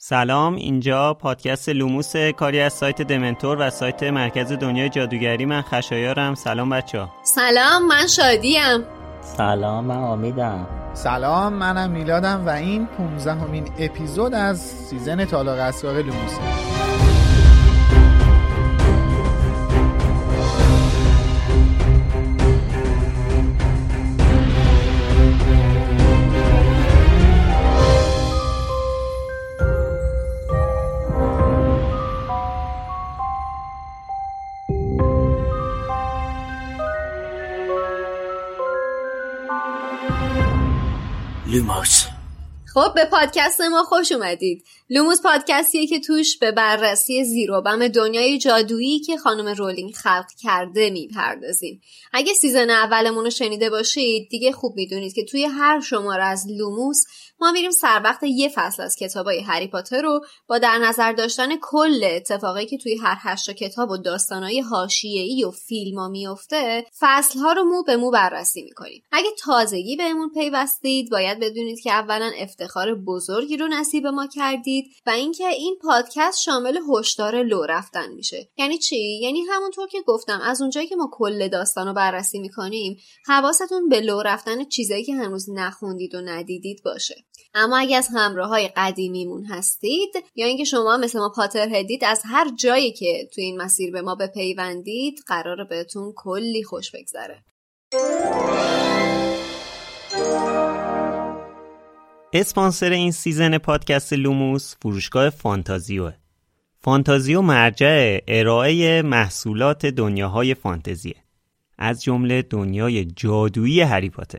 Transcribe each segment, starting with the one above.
سلام اینجا پادکست لوموس کاری از سایت دمنتور و سایت مرکز دنیای جادوگری. من خشایارم. سلام بچه ها سلام من شادیم. سلام من امیدم سلام منم میلادم و این 15 همین اپیزود از season تالار اسرار لوموسه خب به پادکست ما خوش اومدید. لوموس پادکستیه که توش به بررسی زیر و بم دنیای جادویی که خانم رولینگ خلق کرده می‌پردازیم. اگه season اولمون رو شنیده باشید دیگه خوب می‌دونید که توی هر شماره از لوموس ما میریم سر وقت یه فصل از کتابای هری پاتر رو با در نظر داشتن کل اتفاقی که توی هر هشت کتاب و داستانهای حاشیه‌ای و فیلم میفته فصلها رو مو به مو بررسی می‌کنیم. اگه تازگی بهمون پیوستید باید بدونید که اولا افتخار بزرگی رو نصیب ما کردید و اینکه این پادکست شامل هشدار لو رفتن میشه. یعنی چی؟ یعنی همونطور که گفتم از اونجایی که ما کل داستان رو بررسی می‌کنیم حواستون به لو رفتن چیزایی که هنوز نخوندید و ندیدید باشه. اما اگه از همراه های قدیمیمون هستید یا اینکه شما مثل ما Potterhead ید از هر جایی که تو این مسیر به ما بپیوندید قراره بهتون کلی خوش بگذره. اسپانسر این season پادکست لوموس فروشگاه فانتازیوه فانتازیو مرجع ارائه محصولات دنیاهای فانتزیه. از جمله دنیای جادویی هری پاتر.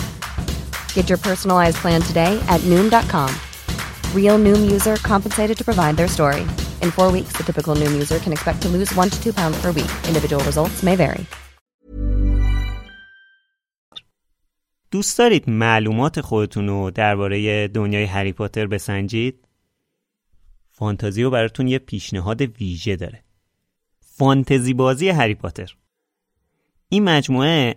Get your personalized plan today at Noom.com. Real Noom user compensated to provide their story. In four weeks, the typical Noom user can expect to lose one to two pounds per week. Individual results may vary. دوست دارید معلومات خودتون رو درباره دنیای هری پاتر بسنجید؟ فانتازیو براتون یه پیشنهاد ویژه داره. فانتزی بازی هری پاتر. این مجموعه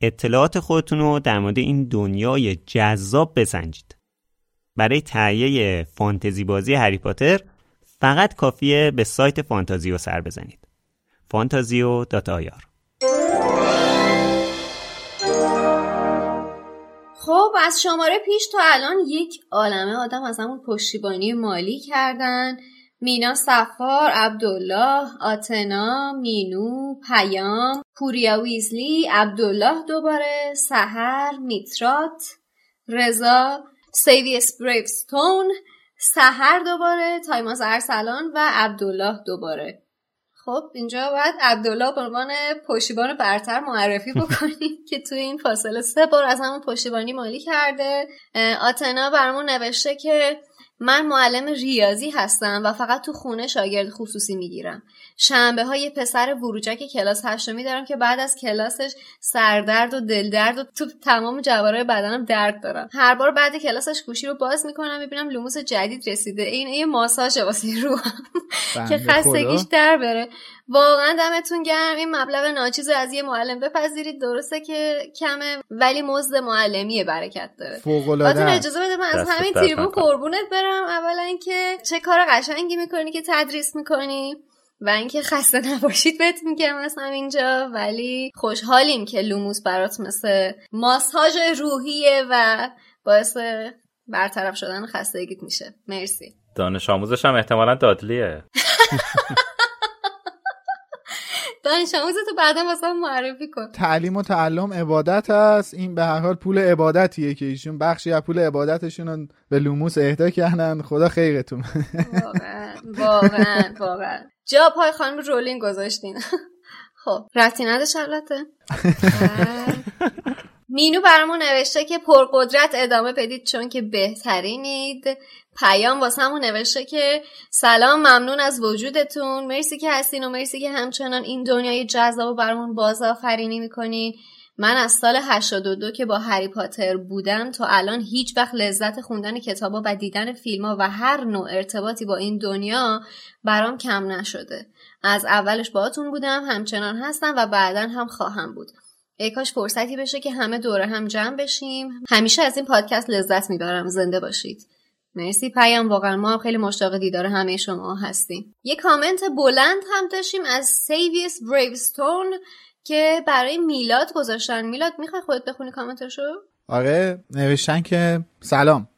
اطلاعات خودتون رو در مورد این دنیای جذاب بسنجید. برای تهیه فانتزی بازی هری پاتر فقط کافیه به سایت فانتازیو سر بزنید. فانتازیو dot IR خب از شماره پیش تا الان یک عالمه آدم ازمون پشتیبانی مالی کردن مینا سفار، عبدالله، آتنا، مینو، پیام، پوریا ویزلی، عبدالله دوباره، سحر، میترات، رضا، سیویس بریفستون، سحر دوباره تایماز ارسلان و عبدالله دوباره. خب اینجا باید عبدالله به عنوان پشتیبان برتر معرفی بکنیم که توی این فاصله سه بار ازمون پشتیبانی مالی کرده. آتنا برامون نوشته که من معلم ریاضی هستم و فقط تو خونه شاگرد خصوصی می‌گیرم. شنبه های پسر وروجک کلاس هشتمی دارم که بعد از کلاسش سردرد و دلدرد و تو تمام جوارای بدنم درد دارم. هر بار بعد کلاسش گوشی رو باز می‌کنم می‌بینم لوموس جدید رسیده. این یه ماساژ واسه روحم که خستگیش در بره. واقعا دمتون گرم. این مبلغ ناچیز رو از یه معلم بپذیرید. درسته که کمه ولی مزد معلمیه برکت داره. فوق العاده اجازه بده من از همین تریبون قربونت برم. اولا اینکه چه کار قشنگی می‌کنی که تدریس می‌کنی؟ و اینکه خسته نباشید بهت میگم از همینجا ولی خوشحالیم که لوموس برات مثل ماساژ روحیه و باعث برطرف شدن خستگیت میشه. مرسی. دانش آموزش هم احتمالا دادلیه. دانش تو بعدا واسه معرفی کن. تعلیم و تعلم عبادت است. این به هر حال پول عبادتیه که ایشون بخشی از پول عبادتشون رو به لوموس اهدا کردن. خدا خیرتون. واقعا واقعا واقعا. جا پای خانم رولینگ گذاشتین. خب رفتی نداشت البته مینو برامون نوشته که پرقدرت ادامه بدید چون که بهترینید. پیام واسه همون نوشته که سلام ممنون از وجودتون. مرسی که هستین و مرسی که همچنان این دنیای جذاب برامون بازآفرینی می‌کنین. من از سال 82 که با هری پاتر بودم تا الان هیچ وقت لذت خوندن کتابا و دیدن فیلم و هر نوع ارتباطی با این دنیا برام کم نشده. از اولش باهاتون بودم همچنان هستم و بعدا هم خواهم بود. ای کاش فرصتی بشه که همه دور هم جمع بشیم. همیشه از این پادکست لذت می‌برم. زنده باشید. مرسی پیام. واقعا ما خیلی مشتاق دیدار همه شما هستیم. یه کامنت بلند هم داشتیم از سیویس بریوستون که برای میلاد گذاشتن. میلاد می‌خوای خودت بخونی کامنتشو آره نوشتن که سلام.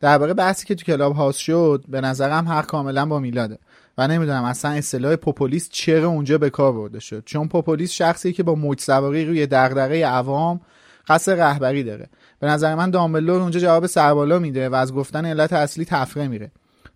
درباره بحثی که تو کلاب هاوس شد به نظرم حق کاملا با میلاده. و نمی‌دونم اصلا اصطلاح پوپولیست چرا اونجا به کار برده شد. چون پوپولیست شخصی که با موج سواری روی دغدغه عوام قصد رهبری داره. به نظر من دامبلور اونجا جواب سربالا میده و از گفتن علت اصلی تفره میره.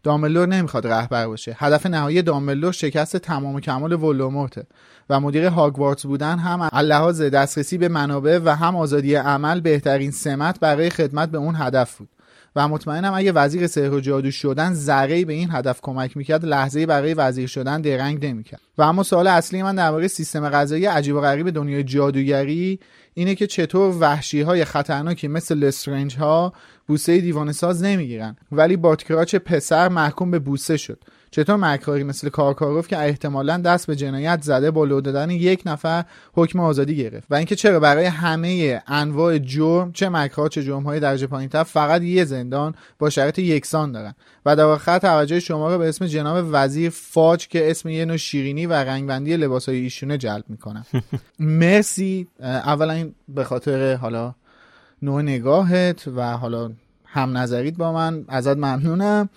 دامبلور نمی‌خواد رهبر باشه. هدف نهایی دامبلور شکست تمام و کمال ولومورته. و مدیر هاگوارتس بودن هم لحاظ دسترسی به منابع و هم آزادی عمل بهترین سمت برای خدمت به اون هدف بود. و مطمئنم اگه وزیر سحر و جادو شدن ذره به این هدف کمک می‌کرد لحظه برای وزیر شدن درنگ نمی‌کرد. و اما سوال اصلی من درباره سیستم غذایی عجیب و غریب دنیای جادوگری اینه که چطور وحشی های خطرناکی مثل لسترنج ها بوسه دیوانه ساز نمی‌گیرن. ولی باتکراچ پسر محکوم به بوسه شد. چطور مکاری مثل کارکاروف که احتمالا دست به جنایت زده با لو دادن یک نفر حکم آزادی گرفت و اینکه چرا برای همه انواع جرم چه مکرها چه جرم های درجه پایینتر فقط یه زندان با شرایط یکسان دارن. و در آخر توجه شما رو به اسم جناب وزیر فاج که اسم یه نوع شیرینی و رنگبندی لباس های ایشونه جلب می‌کنم مرسی. اولا این به خاطر حالا نوع نگاهت و حالا هم نظریت با من ازت ممنونم.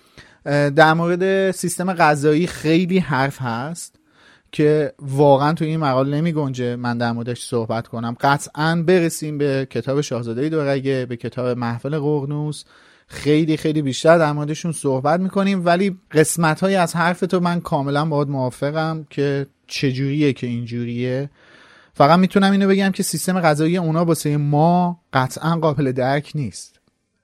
در مورد سیستم غذایی خیلی حرف هست که واقعا تو این مقاله نمی گنجه من در موردش صحبت کنم. قطعا برسیم به کتاب شاهزاده دورگه به کتاب محفل قرنوس خیلی خیلی بیشتر در موردشون صحبت می‌کنیم ولی قسمت های از حرف تو من کاملا باید موافقم که چجوریه که اینجوریه. فقط می‌تونم اینو بگم که سیستم غذایی اونا واسه ما قطعا قابل درک نیست.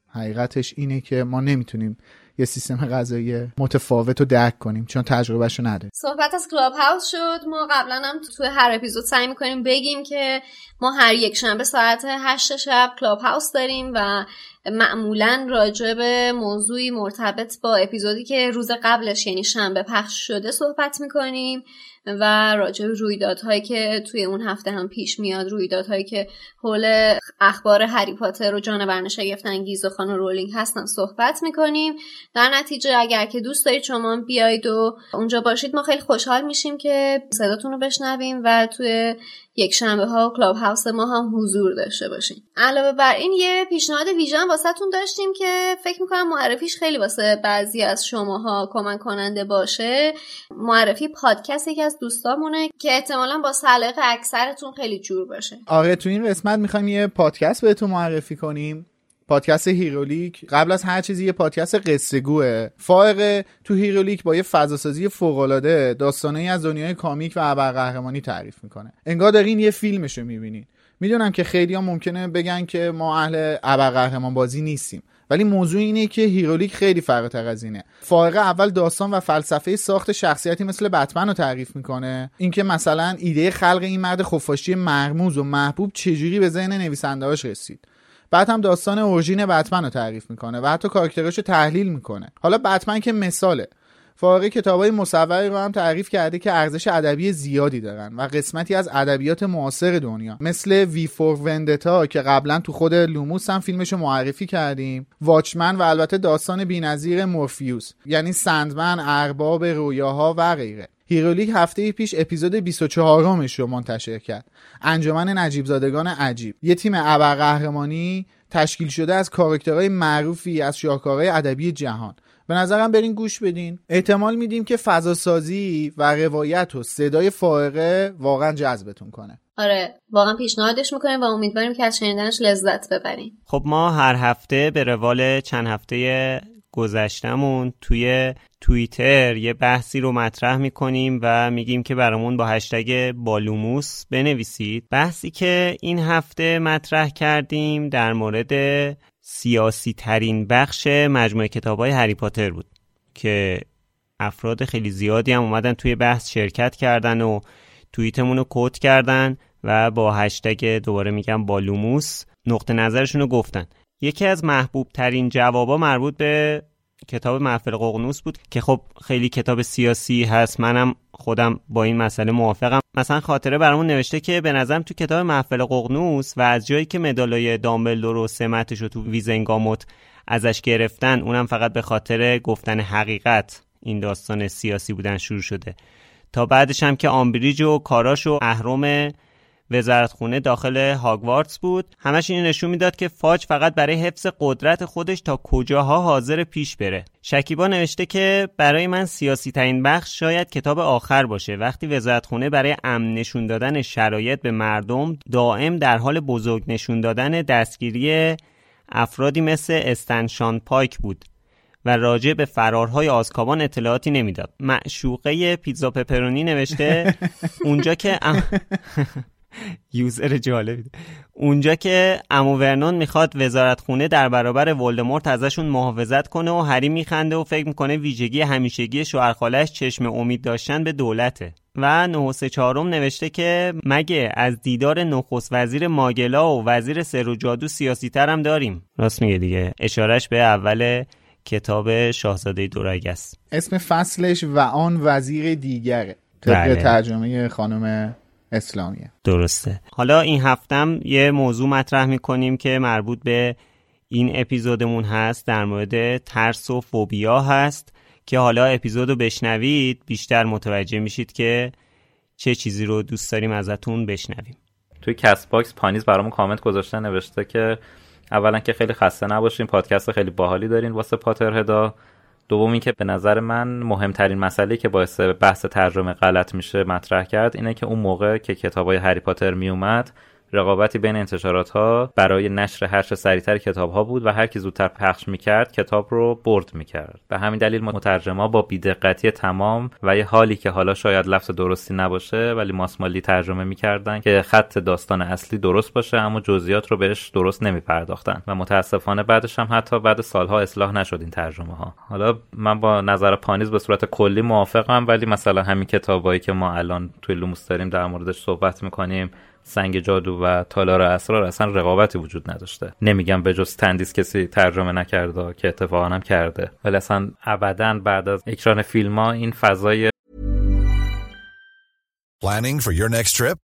حقیقتش اینه که ما نمی‌تونیم یه سیستم غذایی متفاوت رو درک کنیم چون تجربهشو نداریم. صحبت از کلاب هاوس شد. ما قبلا هم تو هر اپیزود سعی می‌کنیم بگیم که ما هر یک شنبه ساعت هشت شب کلاب هاوس داریم و معمولا راجع به موضوعی مرتبط با اپیزودی که روز قبلش یعنی شنبه پخش شده صحبت می‌کنیم. و راجع به رویدادهایی که توی اون هفته هم پیش میاد رویدادهایی که حول اخبار هری پاتر و جانوران شگفت انگیز و خانم رولینگ هستن صحبت می‌کنیم. در نتیجه اگر که دوست دارید شما بیاید و اونجا باشید ما خیلی خوشحال میشیم که صداتون رو بشنویم و توی یک شنبه ها کلاب هاوس ما هم حضور داشته باشیم علاوه بر این یه پیشنهاد ویژه واسه‌تون داشتیم که فکر می‌کنم معرفیش خیلی واسه بعضی از شماها کمک کننده باشه. معرفی پادکست یکی از دوستامونه که احتمالا با سلیقه اکثرتون خیلی جور باشه. آره تو این قسمت می‌خوایم یه پادکست بهتون معرفی کنیم. پادکست هیرولیک. قبل از هر چیزی یه پادکست قصه گوه فائق تو هیرولیک با یه فضاسازی فوق العاده داستانا از دنیای comic و ابرقهرمانی تعریف می‌کنه. انگار دارین یه فیلمشو می‌بینین. می‌دونم که خیلی ها ممکنه بگن که ما اهل ابرقهرمان بازی نیستیم. ولی موضوع اینه که هیرولیک خیلی فراتر از اینه. فارغ اول داستان و فلسفه ساخت شخصیتی مثل بتمن رو تعریف می‌کنه. اینکه مثلا ایده خلق این مرد خفاشی مرموز و محبوب چجوری به ذهن نویسندهاش رسید. بعد هم داستان origin بتمن رو تعریف می‌کنه و حتی کاراکترش رو تحلیل می‌کنه. حالا بتمن که مثاله. فارغ کتابای مصوری رو هم تعریف کرده که ارزش ادبی زیادی دارن و قسمتی از ادبیات معاصر دنیا. مثل V for Vendetta که قبلا تو خود لوموس هم فیلمش رو معرفی کردیم. Watchmen و البته داستان بینظیر مورفیوس یعنی Sandman ارباب رویاها و غیره. هیرولیک هفته پیش اپیزود 24 همش رو منتشر کرد. انجمن نجیب زادگان عجیب. یه تیم ابرقهرمانی تشکیل شده از کاراکترهای معروفی از شاهکارهای ادبی جهان. به نظرم برین گوش بدین. احتمال میدیم که فضا سازی و روایت و صدای فائقه واقعا جذبتون کنه. آره واقعا پیشنهادش می‌کنیم و امیدواریم که از شنیدنش لذت ببریم خب ما هر هفته به روال چند هفته گذشتمون توی توییتر یه بحثی رو مطرح می‌کنیم و میگیم که برامون با هشتگ بالوموس بنویسید. بحثی که این هفته مطرح کردیم در مورد سیاسی ترین بخش مجموعه کتاب های هری پاتر بود که افراد خیلی زیادی هم اومدن توی بحث شرکت کردن و توییتمون رو کد کردن و با هشتگ دوباره میگم بالوموس نقطه نظرشون رو گفتن. یکی از محبوب ترین جوابا مربوط به کتاب محفل ققنوس بود که خب خیلی کتاب سیاسی هست. منم خودم با این مسئله موافقم. مثلا خاطره برامون نوشته که به نظرم تو کتاب محفل ققنوس و از جایی که مدالای دامبلدور و سمتش رو تو ویزنگاموت ازش گرفتن اونم فقط به خاطر گفتن حقیقت این داستان سیاسی بودن شروع شده. تا بعدش هم که آمبریج و کاراش و اهرم وزارتخونه داخل هاگوارتس بود. همش این نشون می‌داد که فاج فقط برای حفظ قدرت خودش تا کجاها حاضر پیش بره. شکیبا نوشته که برای من سیاسی ترین بخش شاید کتاب آخر باشه. وقتی وزارتخونه برای امن نشون دادن شرایط به مردم دائم در حال بزرگ نشون دادن دستگیری افرادی مثل استنشان پایک بود و راجع به فرارهای آزکابان اطلاعاتی نمی‌داد. معشوقه پیتزا پپرونی نوشته اونجا که یوزر جالبی. اونجا که امو ورنون می‌خواد وزارت خونه در برابر ولدمورت ازشون محافظت کنه و هری میخنده و فکر می‌کنه ویژگی همیشگی شوهرخالش چشم امید داشتن به دولته. و نوحس چهارم نوشته که مگه از دیدار نخست وزیر ماگلا و وزیر سر و جادو سیاسی ترم داریم؟ راست میگه دیگه. اشارش به اول کتاب شاهزاده دورگ است. اسم فصلش و آن وزیر دیگره. طبق بله. ترجمه خانم اسلامیه. درسته. حالا این هفتم یه موضوع مطرح می‌کنیم که مربوط به این اپیزودمون هست در مورد ترس و فوبیا هست که حالا اپیزود رو بشنوید بیشتر متوجه میشید که چه چیزی رو دوست داریم ازتون بشنویم. توی کست باکس پانیذ برامون کامنت گذاشته نوشته که اولا که خیلی خسته نباشین پادکست خیلی باحالی دارین واسه پاتر هدا دوم که به نظر من مهمترین مسئله که باعث بحث ترجمه غلط میشه مطرح کرد اینه که اون موقع که کتابای هری پاتر میومد رقابتی بین انتشارات ها برای نشر هر چه سریعتر کتاب ها بود و هر کی زودتر پخش می‌کرد کتاب رو برد می‌کرد. به همین دلیل مترجما با بیدقتی تمام و یه حالی که حالا شاید لفظ درستی نباشه ولی ماسمالی ترجمه می‌کردن که خط داستان اصلی درست باشه اما جزئیات رو بهش درست نمیپرداختن. و متاسفانه بعدش هم حتی بعد سالها اصلاح نشد این ترجمه ها حالا من با نظر پانیز به صورت کلی موافقم ولی مثلا همین کتابایی که ما الان توی لوموس داریم در موردش صحبت می‌کنیم سنگ جادو و تالار اسرار اصلا رقابتی وجود نداشته نمیگم به جز تندیس کسی ترجمه نکرده که اتفاقا هم کرده ولی اصلا ابدا بعد از اکران فیلم ها این فضای Planning for your next trip?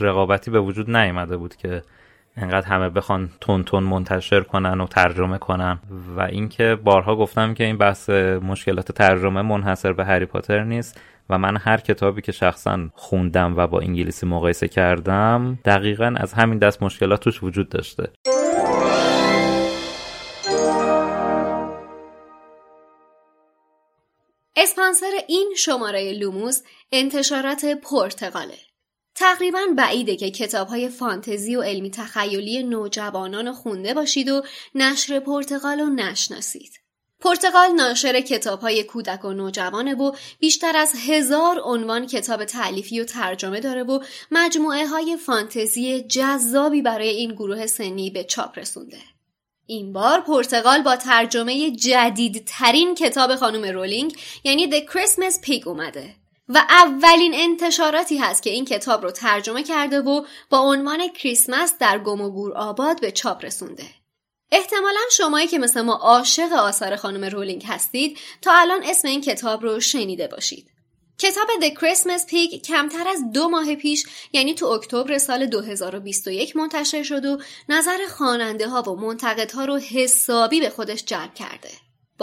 رقابتی به وجود نیامده بود که انقدر همه بخوان تون تون منتشر کنن و ترجمه کنن. و اینکه بارها گفتم که این بحث مشکلات ترجمه منحصر به هری پاتر نیست و من هر کتابی که شخصا خوندم و با انگلیسی مقایسه کردم دقیقا از همین دست مشکلات توش وجود داشته. اسپانسر این شماره لوموس انتشارات پرتغاله. تقریبا بعیده که کتاب های فانتزی و علمی تخیلی نوجوانان خونده باشید و نشر پرتغال رو نشناسید. پرتغال ناشر کتاب های کودک و نوجوانه و بیشتر از هزار عنوان کتاب تعلیفی و ترجمه داره و مجموعه های فانتزی جذابی برای این گروه سنی به چاپ رسونده. این بار پرتغال با ترجمه جدیدترین کتاب خانم رولینگ یعنی The Christmas Pig اومده و اولین انتشاراتی هست که این کتاب رو ترجمه کرده و با عنوان کریسمس در گم و گور آباد به چاپ رسونده. احتمالا شمایی که مثل ما عاشق آثار خانم رولینگ هستید تا الان اسم این کتاب رو شنیده باشید. کتاب The Christmas Pig کمتر از دو ماه پیش یعنی تو اکتبر سال 2021 منتشر شد و نظر خواننده ها و منتقدها رو حسابی به خودش جلب کرده.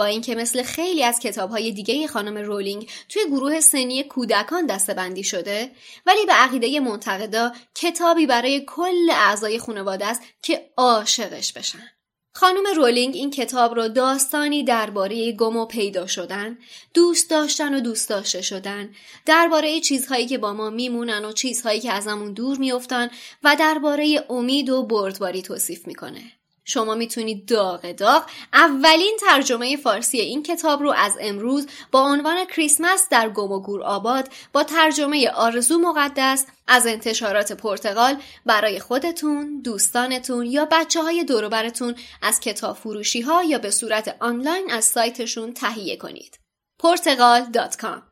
با اینکه مثل خیلی از کتابهای دیگه خانم رولینگ توی گروه سنی کودکان دستبندی شده ولی به عقیده منتقدا کتابی برای کل اعضای خانواده است که عاشقش بشن خانم رولینگ این کتاب رو داستانی درباره گم و پیدا شدن، دوست داشتن و دوست داشته شدن، درباره چیزهایی که با ما میمونن و چیزهایی که ازمون دور میافتن و درباره امید و بردباری توصیف می‌کنه. شما می‌تونید داغ داغ اولین ترجمه فارسی این کتاب رو از امروز با عنوان کریسمس در گم و گور آباد با ترجمه آرزو مقدس از انتشارات پرتغال برای خودتون، دوستانتون یا بچه های دوروبرتون از کتاب فروشی ها یا به صورت آنلاین از سایتشون تهیه کنید. پرتغال.com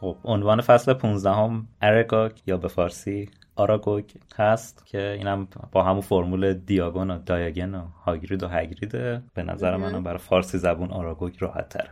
خب عنوان فصل 15 هم ارگاگ یا به فارسی آراگوگ هست که اینم با همون فرمول دیاگون و دایاگن و هاگرید و هگریده به نظر من برای فارسی زبون آراگوگ راحت تره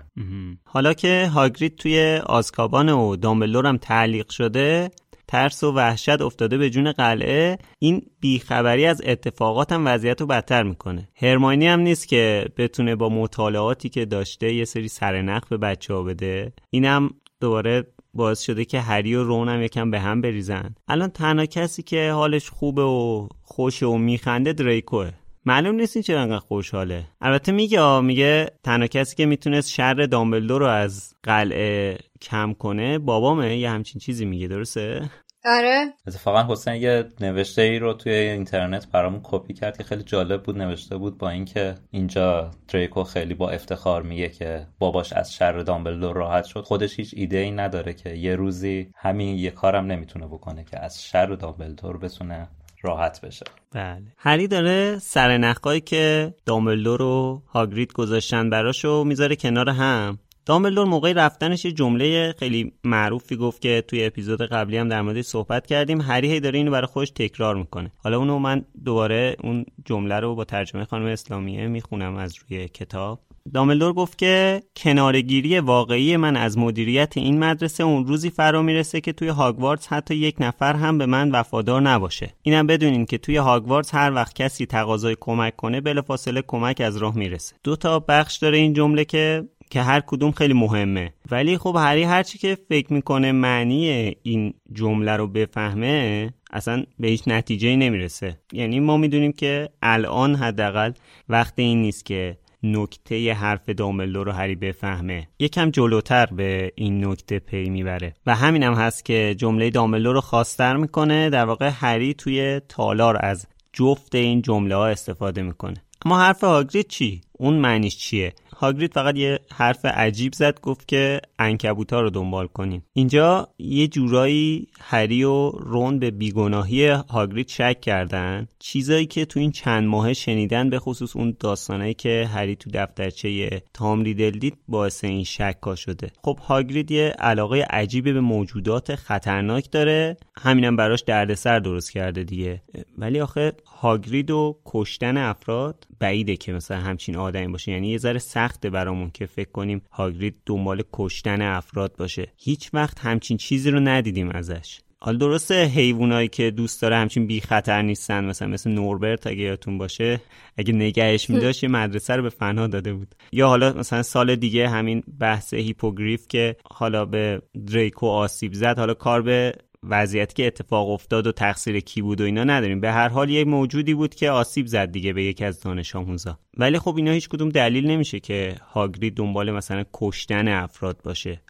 حالا که هاگرید توی آزکابان و دامبلور هم تعلیق شده ترس و وحشت افتاده به جون قلعه این بیخبری از اتفاقات هم وضعیت رو بدتر می‌کنه. هرماینی هم نیست که بتونه با مطالعاتی که داشته یه سری سرنخ به بچه ها بده. اینم دوباره باعث شده که هری و رون هم یکم به هم بریزن. الان تنها کسی که حالش خوبه و خوشه و میخنده دریکوه. معلوم نیست این چرا انقدر خوشحاله. البته میگه میگه تنها کسی که می‌تونست شر دامبلدور رو از قلعه کم کنه بابامه. یه همچین چیزی میگه درسته؟ آره. اتفاقا حسین یه نوشته ای رو توی اینترنت برامون کپی کرد که خیلی جالب بود نوشته بود با اینکه اینجا دریکو خیلی با افتخار میگه که باباش از شر دامبلدور راحت شد. خودش هیچ ایده ای نداره که یه روزی همین یه کارم نمی‌تونه بکنه که از شر دامبلدور بتونه راحت بشه. بله. هری داره سر که دامبلدور و هاگرید گذاشتن براشو می‌ذاره کنار هم. دامبلدور موقع رفتنش یه جمله خیلی معروفی گفت که توی اپیزود قبلی هم در موردش صحبت کردیم. هری هی داره اینو برای خودش تکرار می‌کنه. حالا اونو من دوباره اون جمله رو با ترجمه خانم اسلامیه می‌خونم از روی کتاب. داملدور گفت که کنارگیری واقعی من از مدیریت این مدرسه اون روزی فرا می‌رسه که توی هاگوارتس حتی یک نفر هم به من وفادار نباشه. اینم بدونین که توی هاگوارتس هر وقت کسی تقاضای کمک کنه بلافاصله کمک از راه می‌رسه. دو تا بخش داره این جمله که که هر کدوم خیلی مهمه. ولی خب هری هرچی که فکر می‌کنه معنی این جمله رو بفهمه اصلا به هیچ نتیجه نمی‌رسه. یعنی ما می‌دونیم که الان حداقل وقت این نیست که نکته حرف داملو رو هری بفهمه. یکم جلوتر به این نکته پی می‌بره. و همین هم هست که جمله داملو رو خواستر می‌کنه. در واقع هری توی تالار از جفت این جمله ها استفاده می‌کنه. اما حرف هاگرید چی؟ اون معنیش چیه؟ هاگرید فقط یه حرف عجیب زد گفت که انکبوتا رو دنبال کنین. اینجا یه جورایی هری و رون به بیگناهی هاگرید شک کردن. چیزایی که تو این چند ماه شنیدن به خصوص اون داستانایی که هری تو دفترچه تام ریدل دید باعث این شکا شده. خب هاگرید یه علاقه عجیبی به موجودات خطرناک داره. همینم براش دردسر درست کرده دیگه. ولی آخه هاگرید و کشتن افراد بعیده که مثلا همچین آدمی باشه. یعنی یه ذره سخته برامون که فکر کنیم هاگرید دنبال کشتن افراد باشه. هیچ وقت همچین چیزی رو ندیدیم ازش. حالا درسته حیوانایی که دوست داره همچین بی خطر نیستن مثلا مثل نوربرت اگه یادتون باشه اگه نگهش میداشت یه مدرسه رو به فنا داده بود. یا حالا مثلا سال دیگه همین بحث هیپوگریف که حالا به دریکو آسیب زد حالا کار به وضعیتی که اتفاق افتاد و تقصیر کی بود و اینا نداریم. به هر حال یه موجودی بود که آسیب زد دیگه به یکی از دانش آموزا. ولی خب اینا هیچ کدوم دلیل نمیشه که هاگرید دنبال مثلا کشتن افراد باشه.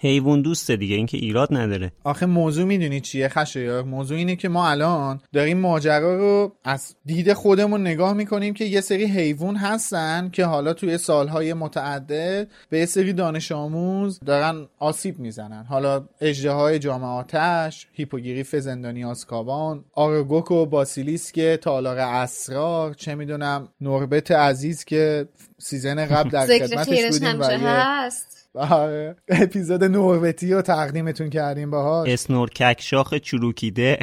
حیوان دوسته دیگه اینکه ایراد نداره. آخه موضوع می‌دونی چیه خشه موضوع اینه که ما الان داریم ماجرا رو از دید خودمون نگاه می‌کنیم که یه سری حیوان هستن که حالا توی سالهای متعدد به یه سری دانش آموز دارن آسیب می‌زنن. حالا های جامعه آتش هیپوگریف زندانی آسکابان آرگوک و باسیلیسک تالار اسرار چه می‌دونم نوربت عزیز که season قبل در خدمتش بودیم و هست. اپیزود نوروتی رو تقدیمتون کردیم باهاش. اسنورکک شاخ چروکیده.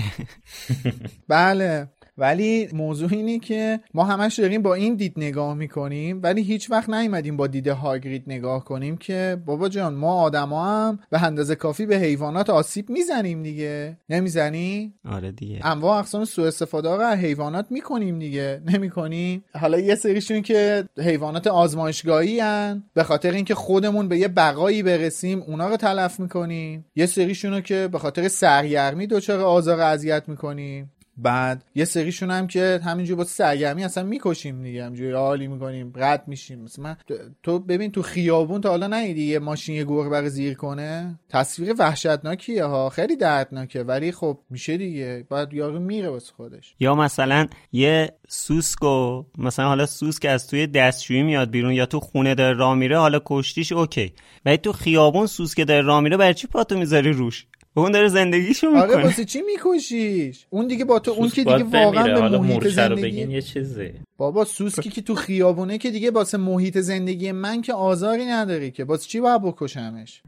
بله. ولی موضوع اینه که ما همش داریم با این دید نگاه می‌کنیم ولی هیچ وقت نیومدیم با دید هاگرید نگاه کنیم که بابا جان ما آدما هم به اندازه کافی به حیوانات آسیب می‌زنیم دیگه. نمی‌زنی؟ آره دیگه. انواع اقسام سوء استفاده از حیوانات می‌کنیم دیگه. نمی‌کنیم حالا یه سریشون که حیوانات آزمایشگاهی ان. به خاطر اینکه خودمون به یه بقایی برسیم اونا رو تلف می‌کنیم. یه سریشون که به خاطر سرگرمی دچار آزار اذیت می‌کنیم. بعد یه سریشون هم که همینجور با سرگرمی اصلا می‌کشیم دیگه همینجوری حالی می‌کنیم رد میشیم. مثلا تو ببین تو خیابون تا حالا نیدی یه ماشین یه گربه زیر کنه؟ تصویر وحشتناکیه ها خیلی دردناکه ولی خب میشه دیگه. بعد یارو میره واسه خودش. یا مثلا یه سوسکو مثلا حالا سوسک از توی دستشویی میاد بیرون یا تو خونه داره راه میره حالا کشتیش اوکی. ولی تو خیابون سوسک داره راه میره برای چی پاتو می‌ذاری روش؟ اون داره زندگیشو می‌کنه. آره واسه چی میکشیش؟ اون دیگه با تو اون که دیگه واقعا به محیط زندگی یه چیزی بابا سوسکی که تو خیابونه که دیگه واسه محیط زندگی من که آزاری نداری که. واسه چی باید بکشمش؟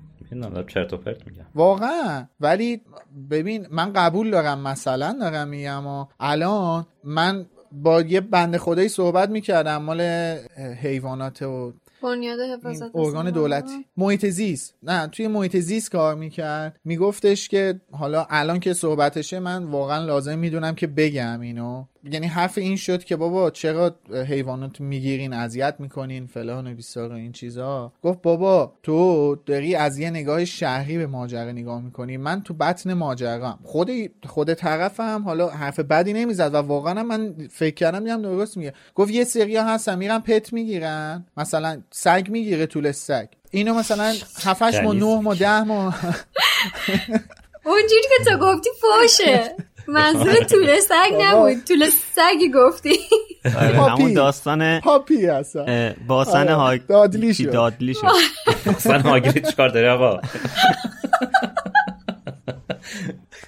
چرت و پرت میگم. واقعا. ولی ببین من قبول دارم مثلا دارم میگم الان من با یه بند خدایی صحبت می‌کردم مال حیوانات و بنیاد حفاظت ارگان دولتی. محیط زیست نه توی محیط زیست کار می‌کرد. میگفتش که حالا الان که صحبتشه من واقعا لازم می‌دونم که بگم اینو. یعنی حرف این شد که بابا چرا حیوانات می‌گیرین اذیت می‌کنین فلان و بیسار این چیزا. گفت بابا تو داری از یه نگاه شهری به ماجرا نگاه می‌کنی. من تو بطن ماجرام خود خود طرفم حالا حرف بدی نمی‌زد و واقعا من فکر کردم دیدم درست میگه. گفت یه سری هستن میرن پت می‌گیرن. مثلا سگ می‌گیره طول سگ. اینو مثلا 7 ماه 9 ماه 10 ماه. اونجوری که تو گفتی فوشه. منظور طول سگ نبود. طول سگی گفتی. آره، همون داستان پاپی هستن. باسن آره، ها دادلی شد. دادلی شد. داستان هاگرید چکار داره آقا؟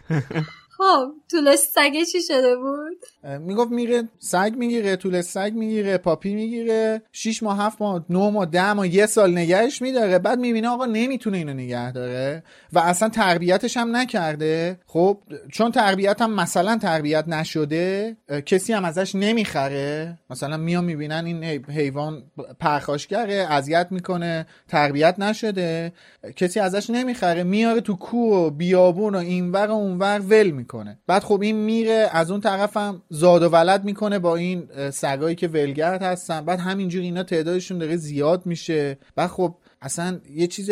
خب طول سگ چی شده بود؟ می‌گفت میره سگ می‌گیره طول سگ می‌گیره پاپی می‌گیره 6 ماه 7 ماه 9 ماه 10 ماه یه سال نگهش میداره. بعد می‌بینه آقا نمی‌تونه اینو نگه داره و اصلا تربیتش هم نکرده. خب چون تربیت هم مثلا تربیت نشده کسی هم ازش نمی‌خره. مثلا میان می‌بینن این حیوان پرخاشگره اذیت می‌کنه تربیت نشده. کسی ازش نمی‌خره میاره تو کوه و بیابون و اینور و اونور ول می‌کنه. بعد خب این میره از اون طرفم زاد و ولد می‌کنه با این سگایی که ولگرد هستن. بعد همینجور اینا تعدادشون داره زیاد میشه. بعد خب اصلا یه چیز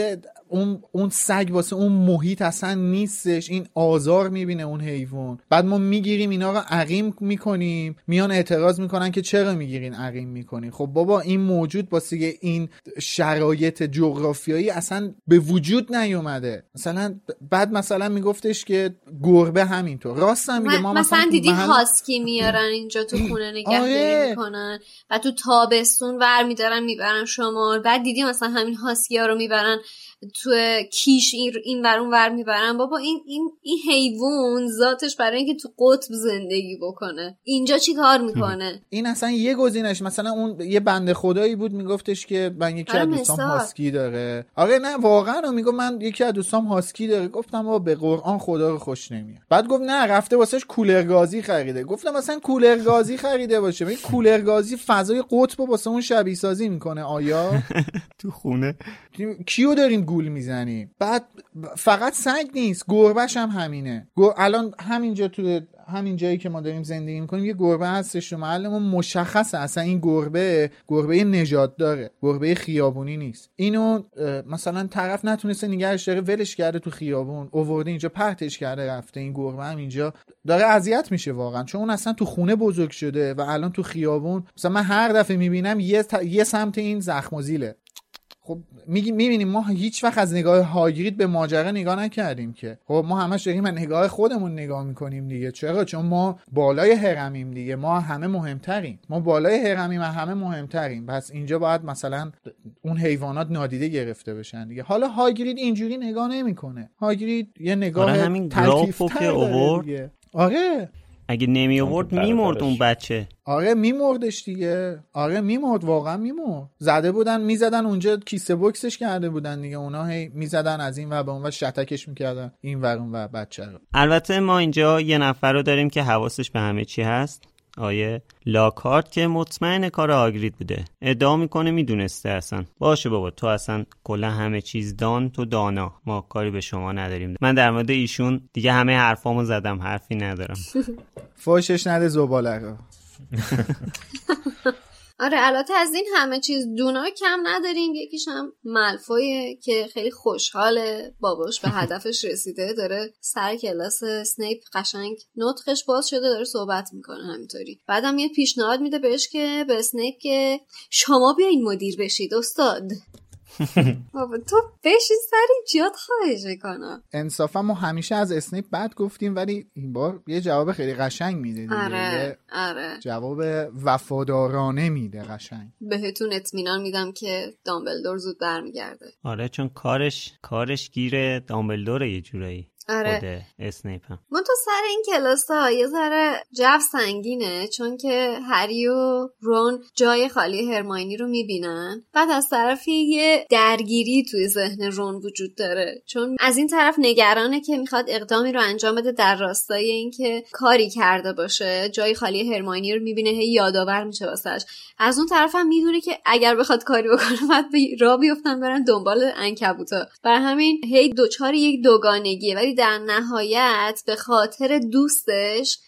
اون اون سگ واسه اون محیط اصلا نیستش. این آزار می‌بینه اون حیوان. بعد ما می‌گیریم اینا رو عقیم می‌کنیم. میان اعتراض می‌کنن که چرا می‌گیرین عقیم می‌کنین؟ خب بابا این موجود واسه این شرایط جغرافیایی اصلا به وجود نیومده. مثلا بعد مثلا میگفتش که گربه همینطور. راست هم میگه ما مثلا, دیدی محل... هاسکی میارن اینجا تو خونه نگهداری آره. می‌کنن و تو تابستون ور میدارن می‌برن شما بعد دیدی مثلا همین هاسکی ها رو می‌برن تو کیش این ور اون ور می‌برن. بابا این این این حیوان ذاتش برای اینکه تو قطب زندگی بکنه. اینجا چی کار می‌کنه؟ این اصلا یه گزینش. مثلا اون یه بنده خدایی بود میگفتش که من یکی از آره، دوستام هاسکی داره. آره نه واقعا میگم من یکی از دوستام هاسکی داره. گفتم بابا به قرآن خدا رو خوش نمیاد. بعد گفت نه رفته واسش کولرگازی خریده. گفتم مثلا کولرگازی خریده باشه. این کولرگازی فضای قطب واسه اون شبیه سازی می‌کنه. آیا؟ تو خونه. کیو داریم گول می‌زنیم بعد فقط سگ نیست گربهش هم همینه. الان همینجا تو همین جایی که ما داریم زندگی می‌کنیم یه گربه هستش تو محلمون مشخصه. اصلا این گربه گربه نجات داره. گربه خیابونی نیست. اینو مثلا طرف نتونسته نگهش داره ولش کرده تو خیابون اوورده اینجا پرتش کرده رفته این گربه هم اینجا. داره اذیت میشه واقعا. چون اون اصلا تو خونه بزرگ شده و الان تو خیابون مثلا من هر دفعه می‌بینم یه, یه سمت این زخم و زیله. خب می‌بینیم ما هیچ وقت از نگاه هاگرید به ماجرا نگاه نکردیم که. خب ما همش داریم از نگاه خودمون نگاه می‌کنیم دیگه. چرا؟ چون ما بالای هرمیم دیگه. ما همه مهمتریم. ما بالای هرمیم همه مهمتریم. پس اینجا باید مثلا اون حیوانات نادیده گرفته بشن دیگه. حالا هاگرید اینجوری نگاه نمی‌کنه. هاگرید یه نگاه آره همین که آره. اگه نمی آورد میمرد اون بچه. آره میمردش دیگه. آره میمرد واقعا میمرد. زده بودن می‌زدن اونجا کیسه بوکسش کرده بودن دیگه. اونا هی می‌زدن از این و به اون و شتکش می‌کردن این ور اون و بچه رو. البته ما اینجا یه نفر رو داریم که حواسش به همه چی هست. آیه لاکارت که مطمئن کار آگرید بوده. ادعا می‌کنه می‌دونسته اصلا. باشه بابا تو اصلا کلا همه چیز دان تو دانا. ما کاری به شما نداریم. من در مورد ایشون دیگه همه حرفامو زدم حرفی ندارم. فوشش نده زباله آره البته از این همه چیز دونا کم نداریم. یکیش هم ملفویه که خیلی خوشحاله. باباش به هدفش رسیده. داره سر کلاس سنیپ قشنگ نطخش باز شده داره صحبت می‌کنه همینطوری. بعدم یه پیشنهاد میده بهش که به سنیپ که شما بیاین مدیر بشید استاد. بابا تو بشین سر جیاد خواهش کنم انصافا ما همیشه از اسنیپ بد گفتیم ولی این بار یه جواب خیلی قشنگ میده آره آره. جواب وفادارانه میده قشنگ. بهتون اطمینان میدم که دامبلدور زود برمیگرده. آره چون کارش کارش گیره دامبلدوره یه جورایی. آره. اسنیپ هم من تو سر این کلاس ها یه ذره جو سنگینه چون که هری و رون جای خالی هرماینی رو می‌بینن. بعد از طرفی یه درگیری توی ذهن رون وجود داره. چون از این طرف نگرانه که می‌خواد اقدامی رو انجام بده در راستای اینکه کاری کرده باشه. جای خالی هرماینی رو می‌بینه هی یادآور میشه واسش. از اون طرف هم می‌دونه که اگر بخواد کاری بکنه بعد را بیفتن برن دنبال انکبوتا. بر همین هی دوچار یک دوگانگیه. ولی در نهایت به خاطر دوستش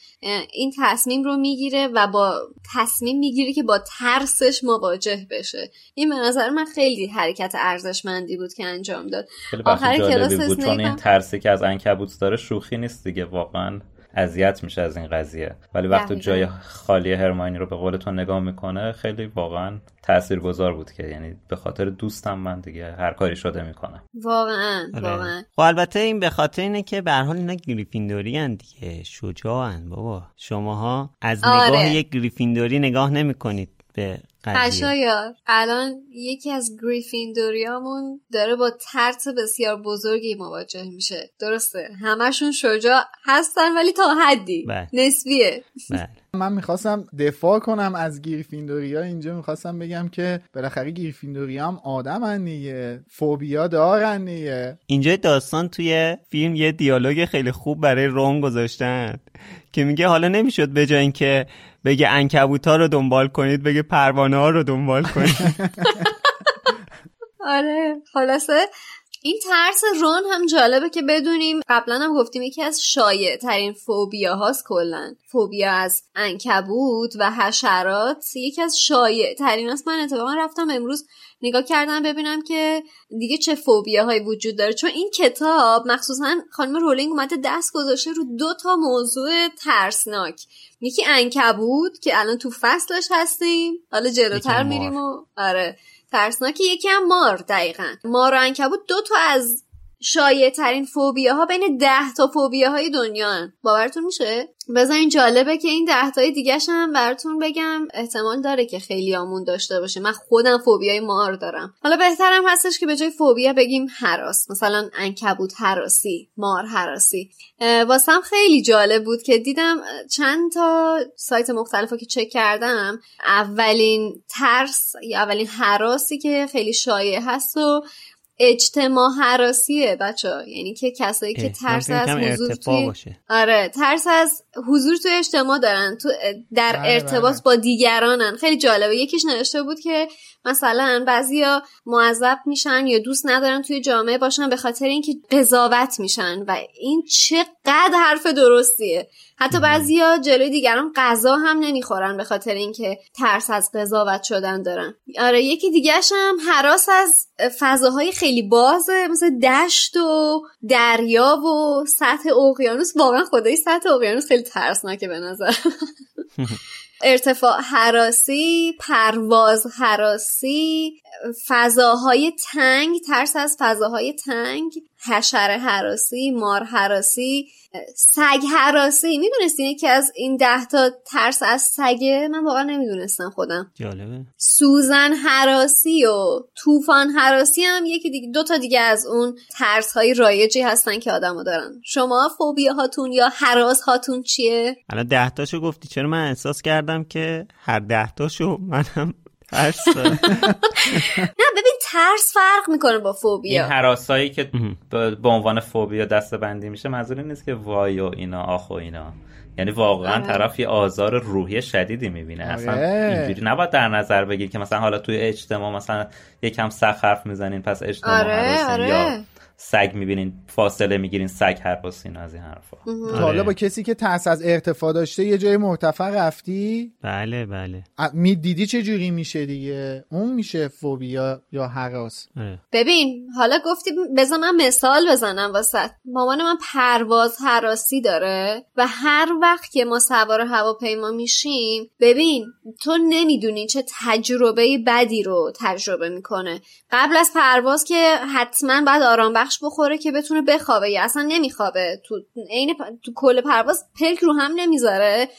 این تصمیم رو می‌گیره و با تصمیم می‌گیره که با ترسش مواجه بشه. این به نظر من خیلی حرکت ارزشمندی بود که انجام داد. آخر کلاس بود چون این ترسی که از انکبوت داره شوخی نیست دیگه واقعا. اذیت میشه از این قضیه. ولی وقتی جای خالی هرماینی رو به قول تو نگاه می‌کنه خیلی واقعا تاثیرگذار بود که یعنی به خاطر دوستم من دیگه هر کاری شده می‌کنم واقعا آره. واقعا. خب البته این به خاطر اینه که به حال اینا گریفیندوری هن دیگه. شجاعن بابا. شماها از نگاه آره. یک گریفیندوری نگاه نمی‌کنید به قشایار الان یکی از گریفیندوریامون داره با ترس بسیار بزرگی مواجه میشه. درسته. همشون شجاع هستن ولی تا حدی. بله. نسبیه. بله. من می‌خواستم دفاع کنم از گریفیندوریا اینجا می‌خواستم بگم که بالاخره گریفیندوریا هم آدم دیگه فوبیا دارن دیگه. اینجا داستان توی فیلم یه دیالوگ خیلی خوب برای رون گذاشتن که میگه حالا نمی‌شد به جای اینکه بگه انکبوت ها رو دنبال کنید بگه پروانه ها رو دنبال کنید. آره خلاصه این ترس رون هم جالبه که بدونیم قبلا هم گفتیم یکی از شایع ترین فوبیا هاست کلا. فوبیا از انکبوت و حشرات. یکی از شایع ترین است من اتفاقا رفتم امروز نگاه کردم ببینم که دیگه چه فوبیا هایی وجود داره. چون این کتاب مخصوصا خانم رولینگ اومده دست گذاشته رو دو تا موضوع ترسناک. یکی انکبوت که الان تو فصلش هستیم. حالا جلوتر میریم و آره. ترسناک یکی هم مار دقیقا مار و انکبوت دو تا از شایع ترین فوبیا ها بین ده تا فوبیا های دنیا. باورتون میشه بذارین جالبه که این ده تای دیگه هم براتون بگم احتمال داره که خیلی آمون داشته باشه. من خودم فوبیای مار دارم. حالا بهترم هستش که به جای فوبیا بگیم حراس. مثلا انکبوت حراسی مار حراسی. واسم خیلی جالب بود که دیدم چند تا سایت مختلف که چک کردم اولین ترس یا اولین حراسی که خیلی شایع هست و اجتماع حراسیه بچه یعنی که کسایی که ترس از حضور توی باشه. آره ترس از حضور توی اجتماع دارن تو در بله ارتباط بله. با دیگرانن خیلی جالبه یکیش نوشته بود که مثلا بعضیا معذب میشن یا دوست ندارن توی جامعه باشن به خاطر اینکه قضاوت میشن و این چقدر حرف درستیه. حتی بعضیا جلوی دیگران غذا هم نمی‌خورن به خاطر اینکه ترس از قضاوت شدن دارن. آره یکی دیگهش هم حراس از فضاهای خیلی بازه مثل دشت و دریا و سطح اقیانوس. واقعا خدای سطح اقیانوس خیلی ترسناکه به نظر. ارتفاع حراسی پرواز حراسی فضاهای تنگ ترس از فضاهای تنگ. حشره حراسی مار حراسی سگ حراسی. می‌دونستی که از این ده تا ترس از سگه؟ من واقعا نمی‌دونستم خودم. جالبه. سوزن حراسی و طوفان حراسی هم یکی دیگه دو تا دیگه از اون ترس های رایجی هستن که آدمو دارن. شما فوبیا هاتون یا حراس هاتون چیه؟ الان ده تاشو گفتی چرا من احساس کردم که هر ده تاشو منم ترس نه ببین ترس فرق می‌کنه با فوبیا این حراسایی که به عنوان فوبیا دسته بندی میشه منظور نیست که وای و اینا آخ و اینا یعنی واقعا آره. طرف یه آزار روحی شدیدی می‌بینه آره. اصلا اینجوری نباید در نظر بگیر که مثلا حالا توی اجتماع مثلا یکم سخت حرف می‌زنین پس اجتماع آره. آره. یا سگ می‌بینین فاصله می‌گیرین سگ هر از این حرفا. حالا با کسی که ترس از ارتفاع داشته یه جای مرتفع رفتی؟ بله بله. می‌دیدی چه جوری میشه دیگه؟ اون میشه فوبیا یا حراس؟ آره. ببین حالا گفتی بذار من مثال بزنم واسه مامان من پرواز حراسی داره و هر وقت که ما سوار هواپیما میشیم ببین تو نمی‌دونی چه تجربه بدی رو تجربه می‌کنه. قبل از پرواز که حتما بعد آرام بخش بخوره که بتونه بخوابه. یا اصلا نمیخوابه. تو عین تو کل پرواز پلک رو هم نمی‌ذاره.